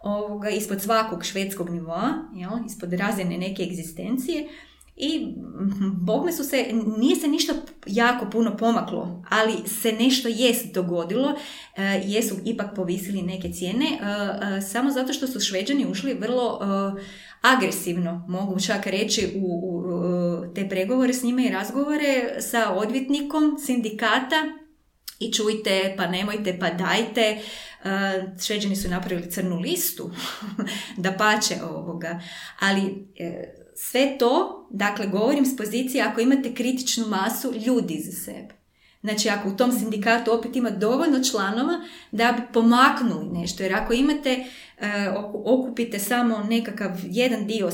ovoga, ispod svakog švedskog nivoa, jel, ispod razine neke egzistencije, i bogme su se, nije se ništa jako puno pomaklo, ali se nešto jest dogodilo, e, jesu ipak povisili neke cijene, e, e, samo zato što su šveđani ušli vrlo e, agresivno, mogu čak reći, u, u, u te pregovore s njima i razgovore sa odvjetnikom sindikata i čujte, pa nemojte, pa dajte. Uh, Šveđani su napravili crnu listu, (laughs) da pače ovoga. Ali e, sve to, dakle, govorim s pozicije ako imate kritičnu masu ljudi iza sebe. Znači, ako u tom sindikatu opet ima dovoljno članova da bi pomaknuli nešto. Jer ako imate, e, okupite samo nekakav jedan dio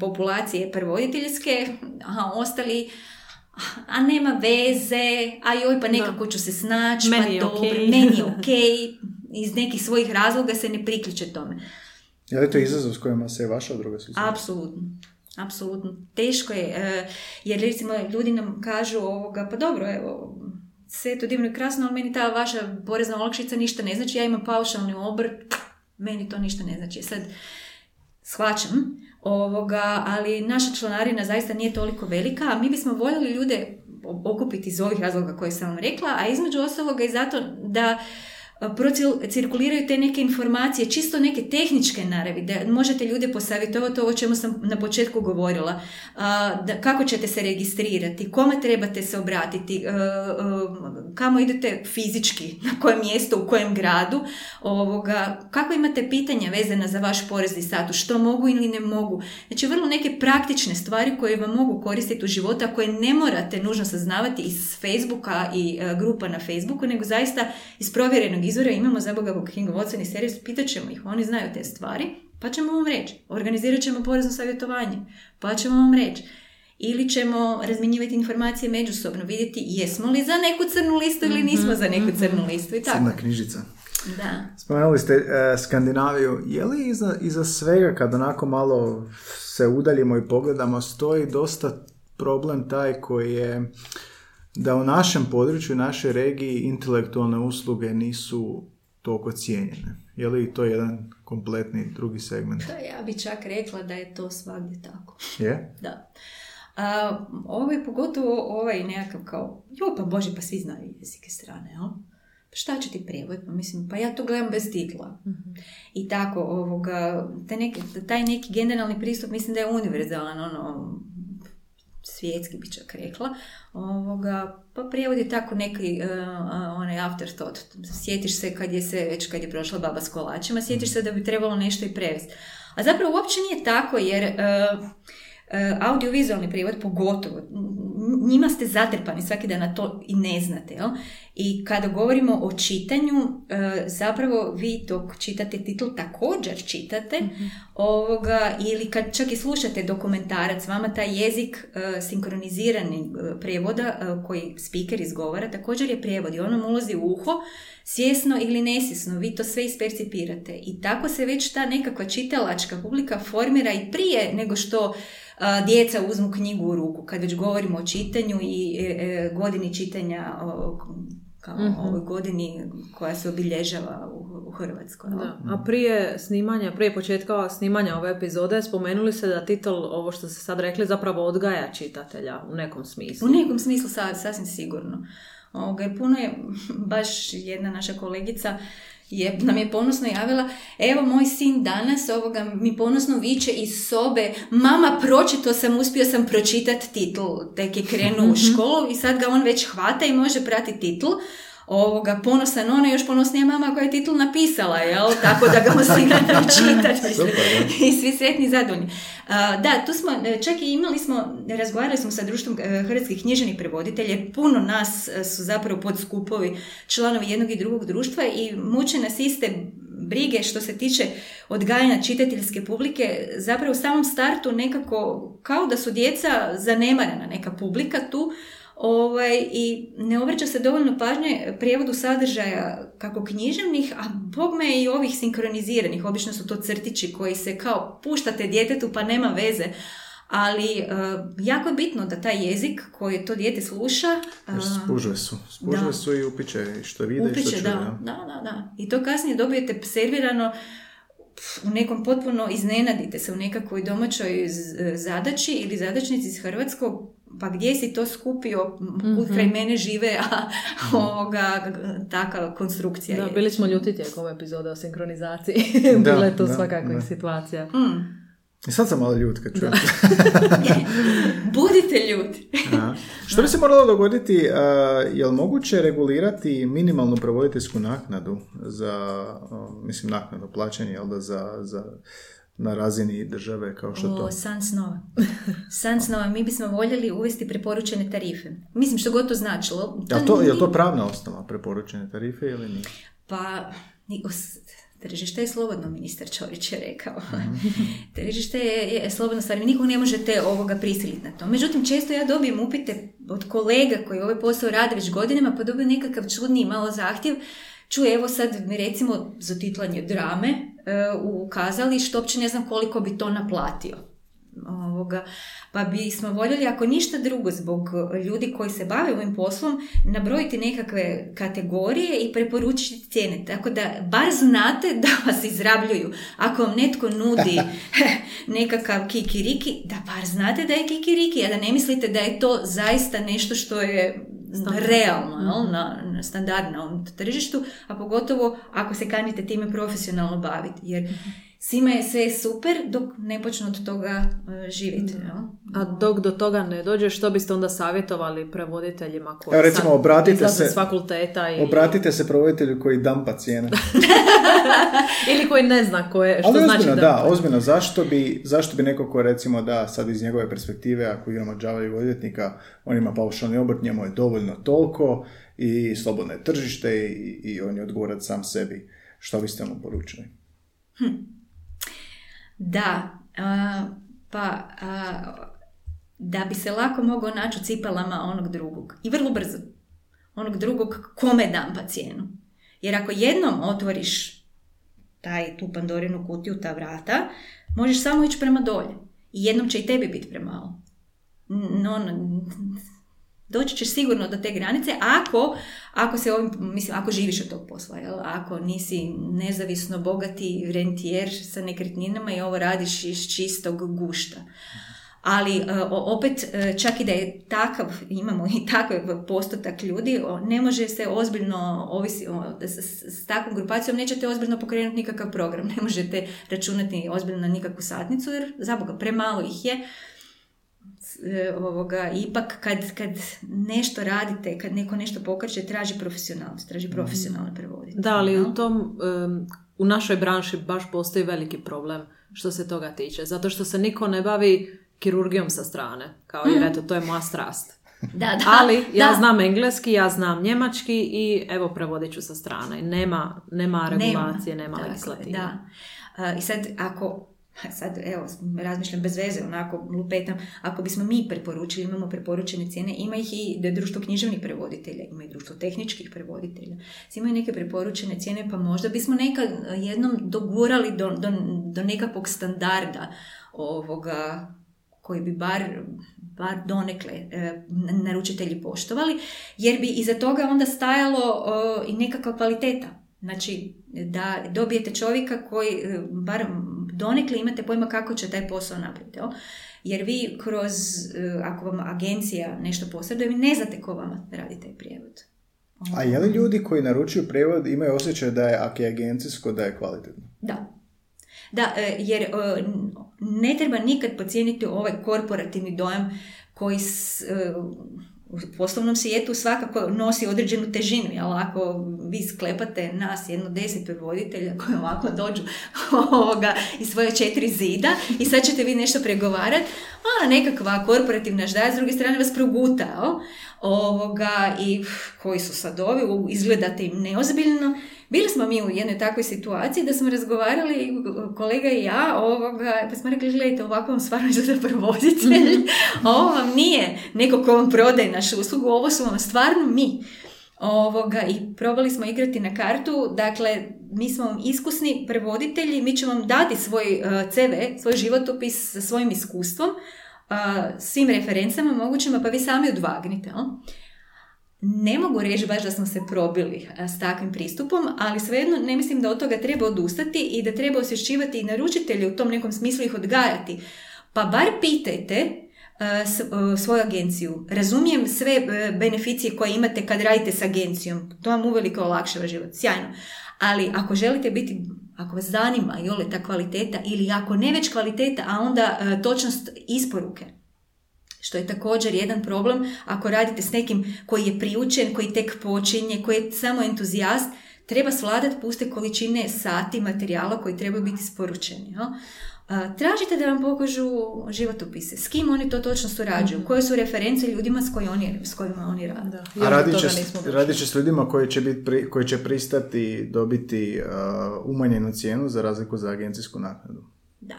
populacije prvoditeljske, a ostali a nema veze, a joj pa nekako ću se snaći, pa je dobro, okej. meni je (laughs) okej, iz nekih svojih razloga se ne priključe tome. Je li to izazov s kojima se vaša druga susreta? Apsolutno. Apsolutno. Teško je, e, jer recimo ljudi nam kažu ovoga, pa dobro, evo, sve je to divno i krasno, ali meni ta vaša porezna olakšica ništa ne znači, ja imam paušalni obrt, meni to ništa ne znači. Sad, shvaćam, ovoga, ali naša članarina zaista nije toliko velika, a mi bismo voljeli ljude okupiti iz ovih razloga koje sam vam rekla, a između ostaloga i zato da cirkuliraju te neke informacije, čisto neke tehničke naravi, da možete ljude posavjetovati ovo o čemu sam na početku govorila, da, kako ćete se registrirati, kome trebate se obratiti, kamo idete fizički, (laughs) na kojem mjestu, u kojem gradu, ovoga, kako imate pitanja vezana za vaš porezni status, što mogu ili ne mogu. Znači, vrlo neke praktične stvari koje vam mogu koristiti u životu, koje ne morate nužno saznavati iz Facebooka i grupa na Facebooku, nego zaista iz provjerenog izvora imamo za Boga knjigovodstveni servis, pitat ćemo ih, oni znaju te stvari, pa ćemo vam reći. Organizirat ćemo porezno savjetovanje, pa ćemo vam reći. Ili ćemo razmjenjivati informacije međusobno, vidjeti jesmo li za neku crnu listu ili nismo za neku crnu listu i tako. Crna knjižica. Da. Spomenuli ste e, Skandinaviju. Je li iza, iza svega, kad onako malo se udaljimo i pogledamo, stoji dosta problem taj koji je da u našem području, našoj regiji intelektualne usluge nisu toliko cijenjene. Je li to jedan kompletni drugi segment? Pa ja bi čak rekla da je to svagdje tako. Je? Da. A, ovo je pogotovo ovaj nekakav kao, jo pa bože, pa svi znaju jezike strane, jel? Pa šta će ti prijevod? Pa mislim, pa ja to gledam bez titla. I tako, ovoga, taj neki, taj neki generalni pristup mislim da je univerzalan, ono, svjetski bi čak rekla, ovoga, pa prijevod je tako neki uh, onaj afterthought. Sjetiš se kad je se, već kad je prošla baba s kolačima, sjetiš se da bi trebalo nešto i prevesti. A zapravo uopće nije tako jer uh, audiovizualni prijevod pogotovo, njima ste zatrpani svaki dan, a to i ne znate. Jel? I kada govorimo o čitanju, e, zapravo vi dok čitate titl također čitate ovoga, ili kad čak i slušate dokumentarac, vama taj jezik e, sinkronizirani e, prijevoda e, koji speaker izgovara također je prijevod i on vam ulazi u uho svjesno ili nesvjesno, vi to sve ispercipirate. I tako se već ta nekakva čitalačka publika formira i prije nego što djeca uzmu knjigu u ruku, kad već govorimo o čitanju i e, e, godini čitanja kao Mhm. ovoj godini koja se obilježava u, u Hrvatskoj. Da. A prije snimanja, prije početka snimanja ove epizode spomenuli se da titl, ovo što ste sad rekli, zapravo odgaja čitatelja u nekom smislu. U nekom smislu sa- sasvim sigurno. Ovoga, puno je, (laughs) baš jedna naša kolegica je, nam je ponosno javila, evo moj sin danas ovoga mi ponosno viče iz sobe, mama pročito sam, uspio sam pročitati titl, tek je krenuo u školu i sad ga on već hvata i može pratiti titl. Ovoga, ponosan ona, još ponosnija mama koja je titl napisala, jel? Tako da ga mu svi čitati. I svi sretni zadovoljni. Da, tu smo, e, čak i imali smo, razgovarali smo sa društvom e, hrvatskih književnih prevoditelja, puno nas e, su zapravo podskupovi članovi jednog i drugog društva i muče nas iste brige što se tiče odgajanja čitateljske publike, zapravo u samom startu nekako kao da su djeca zanemarena neka publika tu, Ovaj, I ne obraća se dovoljno pažnje prijevodu sadržaja kako književnih, a bogme i ovih sinkroniziranih. Obično su to crtići koji se kao puštate djetetu pa nema veze. Ali e, jako je bitno da taj jezik koji to dijete sluša e, Jer Spužve su. Spužve Da. su i upiče što vide i što čuje. da, da, da, da. I to kasnije dobijete servirano u nekom potpuno iznenadite se u nekakvoj domaćoj zadaći ili zadačnici iz Hrvatskog, pa gdje si to skupio, kud kraj mene žive, (laughs) a ovoga, taka konstrukcija Da, je. bili smo ljuti tijekom epizode o sinkronizaciji. Da, (laughs) Bila je to da. situacija. Mm. I sad sam malo ljut kad čujem. (laughs) Budite ljudi. Što bi se moralo dogoditi, uh, je li moguće regulirati minimalnu prevoditeljsku naknadu za, uh, mislim, naknadu plaćanje, jel da, za, za, na razini države kao što to? O, san snova. (laughs) San snova, mi bismo voljeli uvesti preporučene tarife. Mislim, što god to značilo. Jel to, nije- je to pravna osnova preporučene tarife ili nije? Pa, tržište je slobodno, ministar Čorić je rekao. (laughs) tržište je, je slobodno stvar, vi nikog ne možete ovoga prisiliti na to. Međutim, često ja dobijem upite od kolega koji ovaj posao rade već godinama, pa dobiju nekakav čudni malo zahtjev. Čuje, evo sad recimo za titlanje drame u kazalištu, uopće ne znam koliko bi to naplatio. Ovoga, pa bismo voljeli, ako ništa drugo, zbog ljudi koji se bave ovim poslom, nabrojiti nekakve kategorije i preporučiti cijene. Tako da bar znate da vas izrabljuju. Ako vam netko nudi (laughs) nekakav kikiriki, da bar znate da je kikiriki, a da ne mislite da je to zaista nešto što je realno, jel, na, na na ovom tržištu, a pogotovo ako se kanite time profesionalno baviti. Jer svima je sve super dok ne počnu od toga e, živjeti. jel? A dok do toga ne dođe, što biste onda savjetovali prevoditeljima koji Evo, recimo, sad obratite se- s fakulteta i, Obratite se provoditelju koji dampa cijene. (laughs) ili koji ne zna koje, što Ali znači ozbiljno, da... da, ozbiljno, zašto bi, zašto bi neko ko recimo da sad iz njegove perspektive, ako imamo džavaju odvjetnika, on ima paušalni obrt, njemu je dovoljno toliko i slobodno je tržište i, i on je odgovorac sam sebi. Što biste mu poručili? Da, a, pa a, da bi se lako mogao naći u cipalama onog drugog i vrlo brzo onog drugog kome dam pa cijenu. Jer ako jednom otvoriš taj, tu pandorinu kutiju, ta vrata, možeš samo ići prema dolje. I jednom će i tebi biti premalo. No, no, doći ćeš sigurno do te granice ako, ako se ovim, mislim, ako živiš od tog posla, jel? ako nisi nezavisno bogati rentijer sa nekretninama i ovo radiš iz čistog gušta. Ali e, opet, e, čak i da je takav, imamo i takav postotak ljudi, ne može se ozbiljno, ovisi, s, s- takvom grupacijom nećete ozbiljno pokrenuti nikakav program, ne možete računati ozbiljno na nikakvu satnicu, jer za Boga, premalo ih je ovoga, ipak kad, kad nešto radite, kad neko nešto pokreće, traži profesionalnost, traži profesionalne prevoditelje. Da, ali u tom, em, u našoj branši baš postoji veliki problem što se toga tiče. Zato što se niko ne bavi kirurgijom sa strane. Kao jer eto, to je moja strast. (laughs) Da, da. Ali ja da. znam engleski, ja znam njemački i evo prevodit ću sa strane. Nema, nema regulacije, nema, Dakle, legislative. Da. A, I sad ako sad evo razmišljam bez veze onako lupetam ako bismo mi preporučili imamo preporučene cijene ima ih i društvo književnih prevoditelja ima i društvo tehničkih prevoditelja imaju neke preporučene cijene pa možda bismo nekad jednom dogurali do, do, do nekakvog standarda ovoga koji bi bar, bar donekle e, naručitelji poštovali, jer bi iza toga onda stajalo e, i nekakva kvaliteta. Znači, da dobijete čovjeka koji, e, bar donekle imate pojma kako će taj posao napraviti. jel? Jer vi kroz, e, ako vam agencija nešto posreduje, vi ne znate ko vama radi taj prijevod. A je li ljudi koji naručuju prijevod imaju osjećaj da je, ako je agencijsko, da je kvalitetno? Da. Da, e, jer e, ne treba nikad pocijeniti ovaj korporativni dojam koji s, u poslovnom svijetu svakako nosi određenu težinu, jel ako vi sklepate nas jedno deset prevoditelja koji ovako dođu (laughs) ovoga, iz svoje četiri zida i sad ćete vi nešto pregovarati, a nekakva korporativna ždaja s druge strane vas proguta, jel? ovoga, i koji su sad ovi, izgledate im neozbiljno. Bili smo mi u jednoj takvoj situaciji da smo razgovarali, kolega i ja, ovoga, pa smo rekli, gledajte, ovako vam stvarno izgleda prevoditelj, ovo vam nije neko ko vam prodaje našu uslugu, ovo su vam stvarno mi. Ovoga, I probali smo igrati na kartu, dakle, mi smo vam iskusni prevoditelji, mi ćemo vam dati svoj eh, CV, svoj životopis sa svojim iskustvom, svim referencama mogućima, pa vi sami odvagnite. Ne mogu reći baš da smo se probili a, s takvim pristupom, ali svejedno ne mislim da od toga treba odustati i da treba osvješćivati i naručitelje u tom nekom smislu ih odgajati. Pa bar pitajte s- a, svoju agenciju. Razumijem sve e, beneficije koje imate kad radite s agencijom. To vam uvelike olakšava život. Sjajno. Ali ako želite biti, ako vas zanima i ole ta kvaliteta ili ako ne već kvaliteta, a onda e, točnost isporuke, što je također jedan problem ako radite s nekim koji je priučen, koji tek počinje, koji je samo entuzijast, treba svladati puste količine sati materijala koji trebaju biti isporučeni. jel? A, Tražite da vam pokažu životopise, s kim oni to točno surađuju, koje su reference ljudima s, koji oni, s kojima oni rade. Da, A radit će, radit će s ljudima koji će, biti pri- koji će pristati dobiti uh, umanjenu cijenu za razliku za agencijsku naknadu. Da.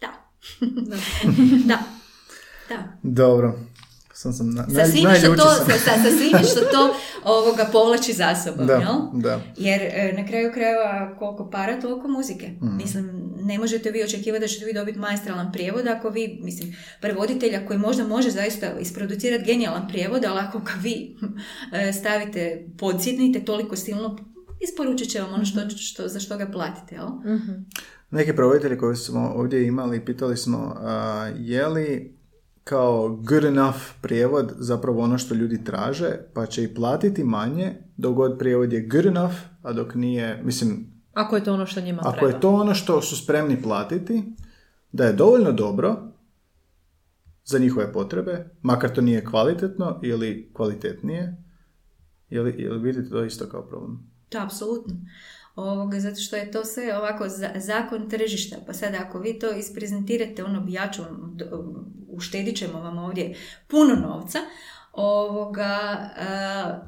Da. (laughs) Da. Da. Dobro. Sam sam na, Sa svime što to, sam. sa, sa, što to (laughs) ovoga povlači za sobom, Da, jel? da. Jer e, na kraju krajeva koliko para, toliko muzike. Mhm. Mislim, ne možete vi očekivati da ćete vi dobiti maestralan prijevod ako vi, mislim, prevoditelja koji možda može zaista isproducirati genijalan prijevod, ali ako ga vi e, stavite, podsjetnite toliko silno, isporučit će vam ono što, što, za što ga platite, jel? Mhm. Neki provoditelji koji smo ovdje imali, pitali smo a, je li kao good enough prijevod zapravo ono što ljudi traže, pa će i platiti manje dok god prijevod je good enough, a dok nije, mislim, Ako je to ono što njima ako treba. je to ono što su spremni platiti, da je dovoljno dobro za njihove potrebe, makar to nije kvalitetno ili kvalitetnije, ili, ili vidite to isto kao problem? Da, apsolutno. Ovoga, zato što je to sve ovako za- zakon tržišta. Pa sad ako vi to isprezentirate, ono, ja ću, vam d- uštedit ćemo vam ovdje puno novca, ovoga,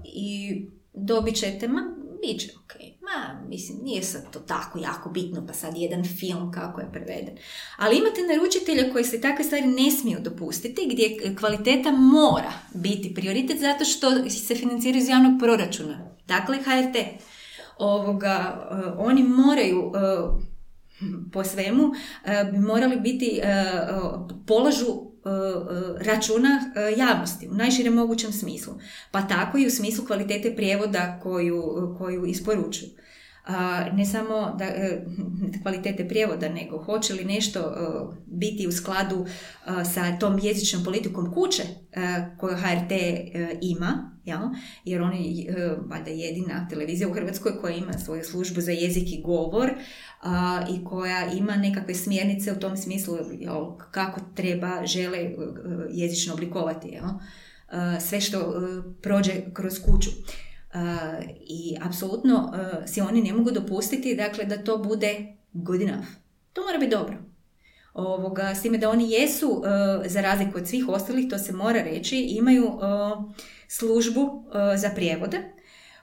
i dobit ćete, ma, bit će ok. Ma, mislim, nije sad to tako jako bitno, pa sad jedan film kako je preveden. Ali imate naručitelja koji se takve stvari ne smiju dopustiti, gdje kvaliteta mora biti prioritet zato što se financira iz javnog proračuna. Dakle, HRT ovoga, e, oni moraju e, po svemu e, bi morali biti, polažu računa javnosti u najširem mogućem smislu. Pa tako i u smislu kvalitete prijevoda koju, koju isporučuju. Ne samo da, e, kvalitete prijevoda, nego hoće li nešto e, biti u skladu e, sa tom jezičnom politikom kuće koju HRT ima, jel? jer on je valjda jedina televizija u Hrvatskoj koja ima svoju službu za jezik i govor i koja ima nekakve smjernice u tom smislu jel, kako treba, žele jezično oblikovati jel? Sve što prođe kroz kuću. Uh, I apsolutno uh, si oni ne mogu dopustiti dakle, da to bude good enough. To mora biti dobro. Ovoga, s time da oni jesu, e, za razliku od svih ostalih, to se mora reći, imaju službu za prijevode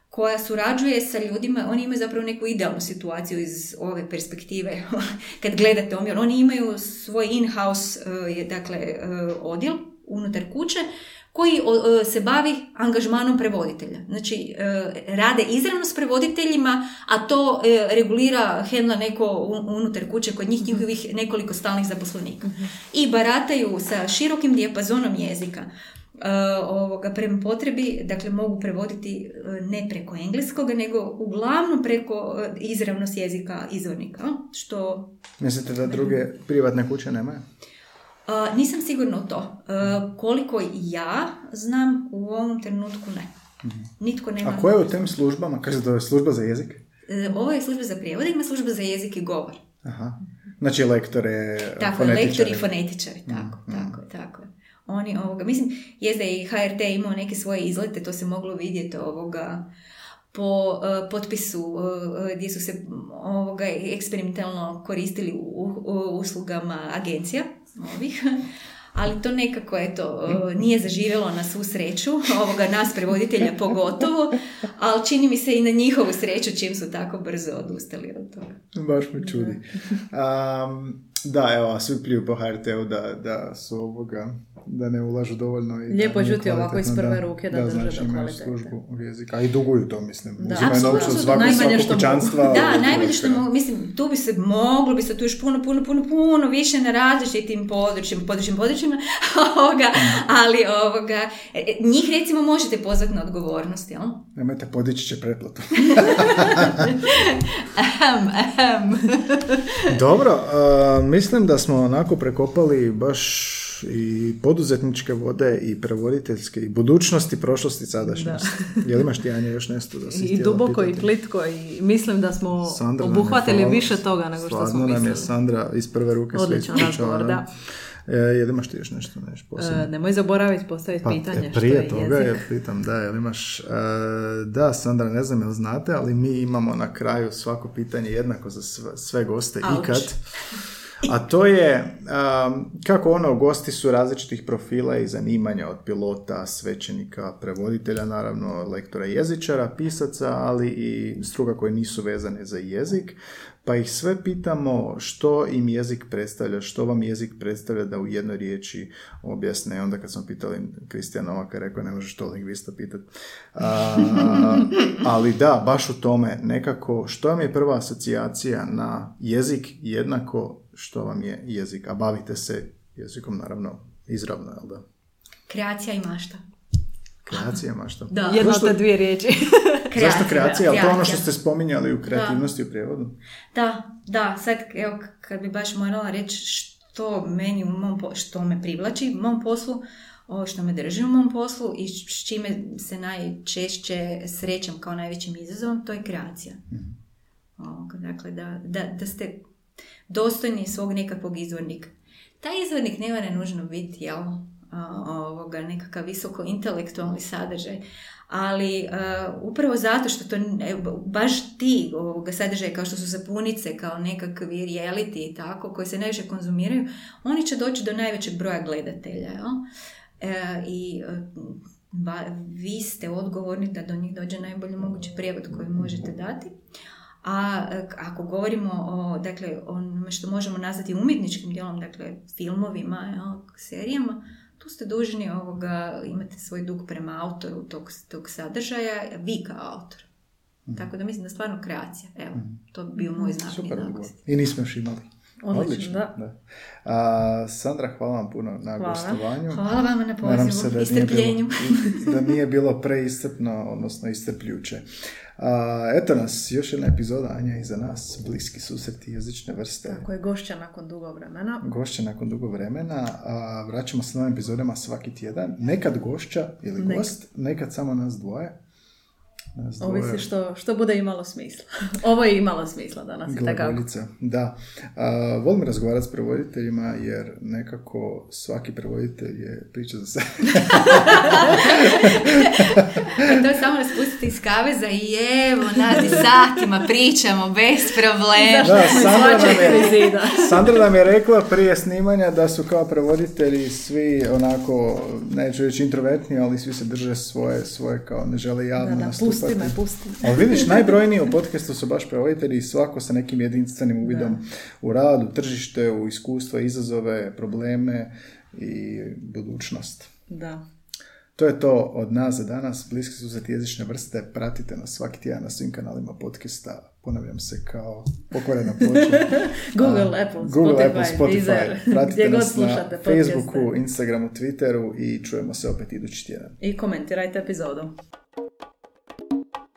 koja surađuje sa ljudima, oni imaju zapravo neku idealnu situaciju iz ove perspektive (laughs) kad gledate omjer. Oni imaju svoj in-house dakle, odjel unutar kuće koji e, se bavi angažmanom prevoditelja. Znači, e, rade izravno s prevoditeljima, a to e, regulira hendla neko unutar kuće kod njih njihovih nekoliko stalnih zaposlenika. I barataju sa širokim dijapazonom jezika. Ovoga, prema potrebi, dakle mogu prevoditi ne preko engleskog, nego uglavnom preko izravno s jezika izvornika, što Mislite da druge privatne kuće nemaju? A, nisam sigurna u to. E, koliko ja znam, u ovom trenutku ne. Nitko nema... A koje u tem službama? Kaže da je služba za jezik? E, ovo je služba za prijevod, ima služba za jezik i govor. Aha. Znači lektore, Tako, fonetičare. lektori i fonetičari, tako, tako, tako. Oni, ovoga, mislim, je da je i HRT imao neke svoje izlete, to se moglo vidjeti ovoga, po e, potpisu e, gdje su se ovoga eksperimentalno koristili u, u uslugama agencija ovih. Ali to nekako, eto, nije zaživjelo na svu sreću, ovoga nas prevoditelja pogotovo, ali čini mi se i na njihovu sreću čim su tako brzo odustali od toga. Baš me čudi. Um, da, evo, svi pljuju po HRT-u da, da su ovoga, da ne ulažu dovoljno. I da Lijepo čuti ovako iz prve ruke da drže znači do kvalitete. službu jezika. A i duguju to, mislim. Da. Uzimaju Apsolutno, novce od svakog, najmanje što mogu. kućanstva. Da, u najbolje što mogu, mislim, tu bi se moglo bi se tu još puno, puno, puno, puno više na različitim područjima, područjima, područjima, (laughs) ovoga, ali ovoga, e, e, njih recimo možete pozvati na odgovornost, jel? Nemojte, podići će pretplatu. (laughs) Ahem, ahem. Dobro, (laughs) a, mislim da smo onako prekopali baš i poduzetničke vode i prevoditeljske i budućnosti, prošlosti, sadašnjosti. Jel imaš ti Anja još nešto da si I duboko i pitati? plitko i mislim da smo Sandra je obuhvatili više toga nego što smo Stvarno nam je mislili. Sandra iz prve ruke Odličan razgovor, da. E, jel imaš ti još nešto, nešto posebno? E, nemoj zaboraviti postaviti Pa, pitanje e, što prije je toga jezik. je pitam, da, jel imaš, e, da, Sandra, ne znam jel znate, ali mi imamo na kraju svako pitanje jednako za sve, sve goste Auč. ikad. A to je um, kako ono, gosti su različitih profila i zanimanja od pilota, svećenika, prevoditelja, naravno, lektora jezičara, pisaca, ali i struga koje nisu vezane za jezik. Pa ih sve pitamo što im jezik predstavlja, što vam jezik predstavlja da u jednoj riječi objasne. Onda kad smo pitali Kristijan Novaka, rekao ne možeš to lingvista pitati. (laughs) ali da, baš u tome nekako, što vam je prva asocijacija na jezik jednako što vam je jezik, a bavite se jezikom naravno izravno, jel da? Kreacija i mašta. Kreacija, mašta. Da. Jedna od dvije riječi. (laughs) zašto kreacija? da, Ali to je ono što kreacija. ste spominjali u kreativnosti u prijevodu? Da, da, sad evo kad bi baš morala reći što meni u mom po- što me privlači u mom poslu, o, što me drži u mom poslu i s čime se najčešće srećem kao najvećim izazovom, to je kreacija. Ovoga, dakle, da, da, da ste dostojni svog nekakvog izvornika. Taj izvornik ne mora nužno biti, jel, ovoga, nekakav visoko intelektualni sadržaj, ali a, upravo zato što to baš ti ovoga sadržaje kao što su sapunice, kao nekakvi reality i tako, koji se najviše konzumiraju, oni će doći do najvećeg broja gledatelja, jel? E, I ba- vi ste odgovorni da do njih dođe najbolji mogući prijevod koji možete dati. A e, ako govorimo o, dakle, onome što možemo nazvati umjetničkim dijelom, dakle, filmovima, jel, serijama, tu ste dužni ovoga, imate svoj dug prema autoru tog, tog sadržaja, vi kao autor. Tako da mislim da stvarno kreacija, evo, to bi bio moj znak Super. I nismo još imali. Odlično, da. A, Sandra, hvala vam puno na Hvala. gostovanju. Hvala vama na Nadam se pozivu da i nije, bilo, da nije bilo preiscrpno, odnosno iscrpljuće. A, eto nas, još jedna epizoda Anja iza nas, bliski susreti jezične vrste. Tako je gošća nakon dugo vremena. Gošća nakon dugo vremena, a vraćamo se novim epizodama svaki tjedan. Nekad gošća ili Nekad. gost, nekad samo nas dvoje. Nas dvoje. Ovisi što, što bude imalo smisla. (laughs) Ovo je imalo smisla danas. Glagoljica, da. A, volim razgovarati s prevoditeljima jer nekako svaki prevoditelj je priča za sebe. (laughs) to je samo nas pustiti iz kaveza i evo, nas i satima pričamo bez problema. Da, Sandra nam, je. Sandra nam je rekla prije snimanja da su kao prevoditelji svi onako, neću reći introvertni, ali svi se drže svoje, svoje kao ne žele javno Da, da. Pusti me, pusti me. Ali vidiš, (laughs) najbrojniji u podcastu su baš prevoditelji i svako sa nekim jedinstvenim uvidom u radu, tržište, u iskustva, izazove, probleme i budućnost. Da. To je to od nas za danas. Bliski su za jezične vrste. Pratite nas svaki tjedan na svim kanalima podcasta. Ponavljam se kao pokvarena ploča. (laughs) Google, Apple, Google, Spotify, Apple, Spotify. Deezer, Pratite gdje god nas na podcaste. Facebooku, Instagramu, Twitteru i čujemo se opet idući tjedan. I komentirajte epizodu. Thank you.